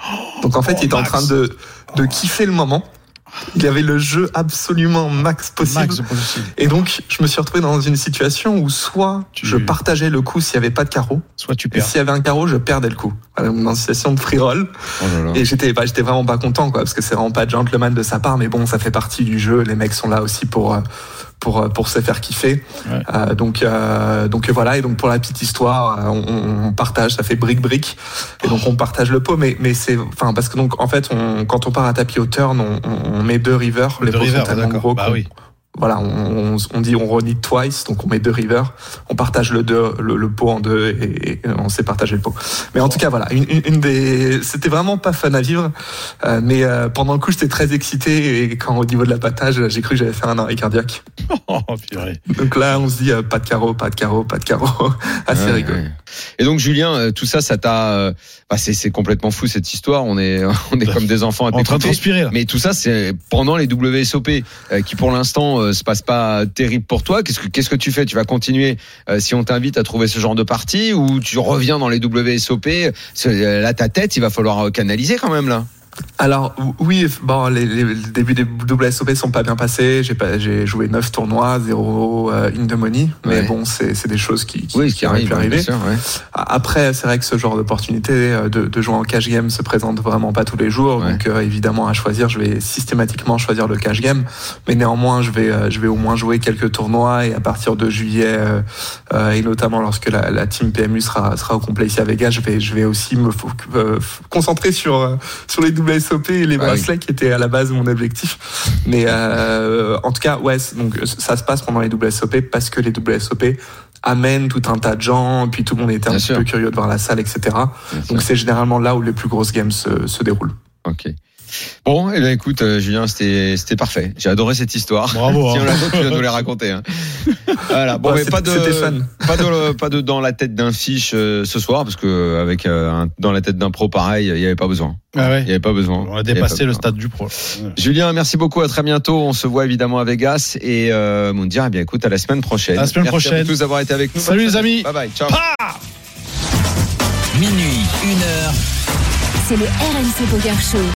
Donc en fait Oh, il était en train de de kiffer le moment. Il avait le jeu absolument max possible. Max possible. Et donc, je me suis retrouvé dans une situation où soit Tu- je partageais le coup s'il n'y avait pas de carreau, Soit tu et perds. s'il y avait un carreau, je perdais le coup. Voilà, dans une situation de free roll. Oh là là. Et j'étais, bah, j'étais vraiment pas content, quoi, parce que c'est vraiment pas gentleman de sa part, mais bon, ça fait partie du jeu. Les mecs sont là aussi pour, euh, pour euh, pour se faire kiffer. Ouais. Euh, donc euh, donc voilà et donc pour la petite histoire, euh, on, on partage, ça fait brique brique et donc on partage le pot. Mais mais c'est enfin parce que donc en fait on, quand on part à tapis au turn, on, met deux rivers. Les Deux pots sont rivers, tellement gros Bah oui. Voilà, on, on, on dit on renit twice, donc on met deux rivers, on partage le, deux, le, le pot en deux et, et on sait partager le pot. Mais en tout cas, voilà, une, une- des, c'était vraiment pas fun à vivre, euh, mais euh, pendant le coup, j'étais très excité et quand au niveau de la patage, j'ai cru que j'allais faire un arrêt cardiaque. Oh, purée. Donc là, on se dit euh, pas de carreau, pas de carreau, pas de carreau, assez Ouais, rigolo. ouais. Et donc Julien, euh, tout ça, ça t'a, euh, bah, c'est c'est complètement fou cette histoire. On est, on est comme des enfants à En train de transpirer là. Mais tout ça, c'est pendant les WSOP euh, qui, pour l'instant, euh, se passe pas terrible pour toi. Qu'est-ce que qu'est-ce que tu fais? Tu vas continuer euh, si on t'invite à trouver ce genre de partie ou tu reviens dans les WSOP euh, Là, ta tête, il va falloir canaliser quand même là. Alors oui, bon, les, les, débuts des WSOP sont pas bien passés. J'ai pas, j'ai joué 9 tournois, 0 euh, in the money. Mais Ouais. bon, c'est c'est des choses qui, qui, Oui, qui pu bien arriver. sûr, ouais. Après, c'est vrai que ce genre d'opportunité euh, de, de jouer en cash game se présente vraiment pas tous les jours. Ouais. Donc euh, évidemment, à choisir, je vais systématiquement choisir le cash game. Mais néanmoins, je vais, euh, je vais au moins jouer quelques tournois et à partir de juillet euh, et notamment lorsque la, la team PMU sera, sera au complet ici à Vegas, je vais, je vais aussi me euh, concentrer sur euh, sur les WSOP et les oui. bracelets qui étaient à la base mon objectif. Mais euh, en tout cas, ouais, donc ça se passe pendant les WSOP parce que les WSOP amènent tout un tas de gens, puis tout le monde était un Bien petit sûr. peu curieux de voir la salle, etc. Bien Donc c'est généralement là où les plus grosses games se, se déroulent. Ok. Bon, et bien écoute, euh, Julien, c'était c'était parfait. J'ai adoré cette histoire. Bravo, si hein. on l'a d'autres, tu vas nous les raconter. Hein. Voilà. Bon, Ouais, mais pas de pas de pas de dans la tête d'un fiche euh, ce soir parce que euh, avec euh, un, dans la tête d'un pro pareil, il y avait pas besoin. Ah ouais. Il y avait pas besoin. On a dépassé pas le stade du pro. Julien, merci beaucoup. À très bientôt. On se voit évidemment à Vegas et euh, Moundir, eh bien écoute, à la semaine prochaine. À la semaine merci prochaine. À vous tous d'avoir été avec nous. Salut les amis. Bye bye. Ciao. Minuit, une heure. C'est le RMC Poker Show.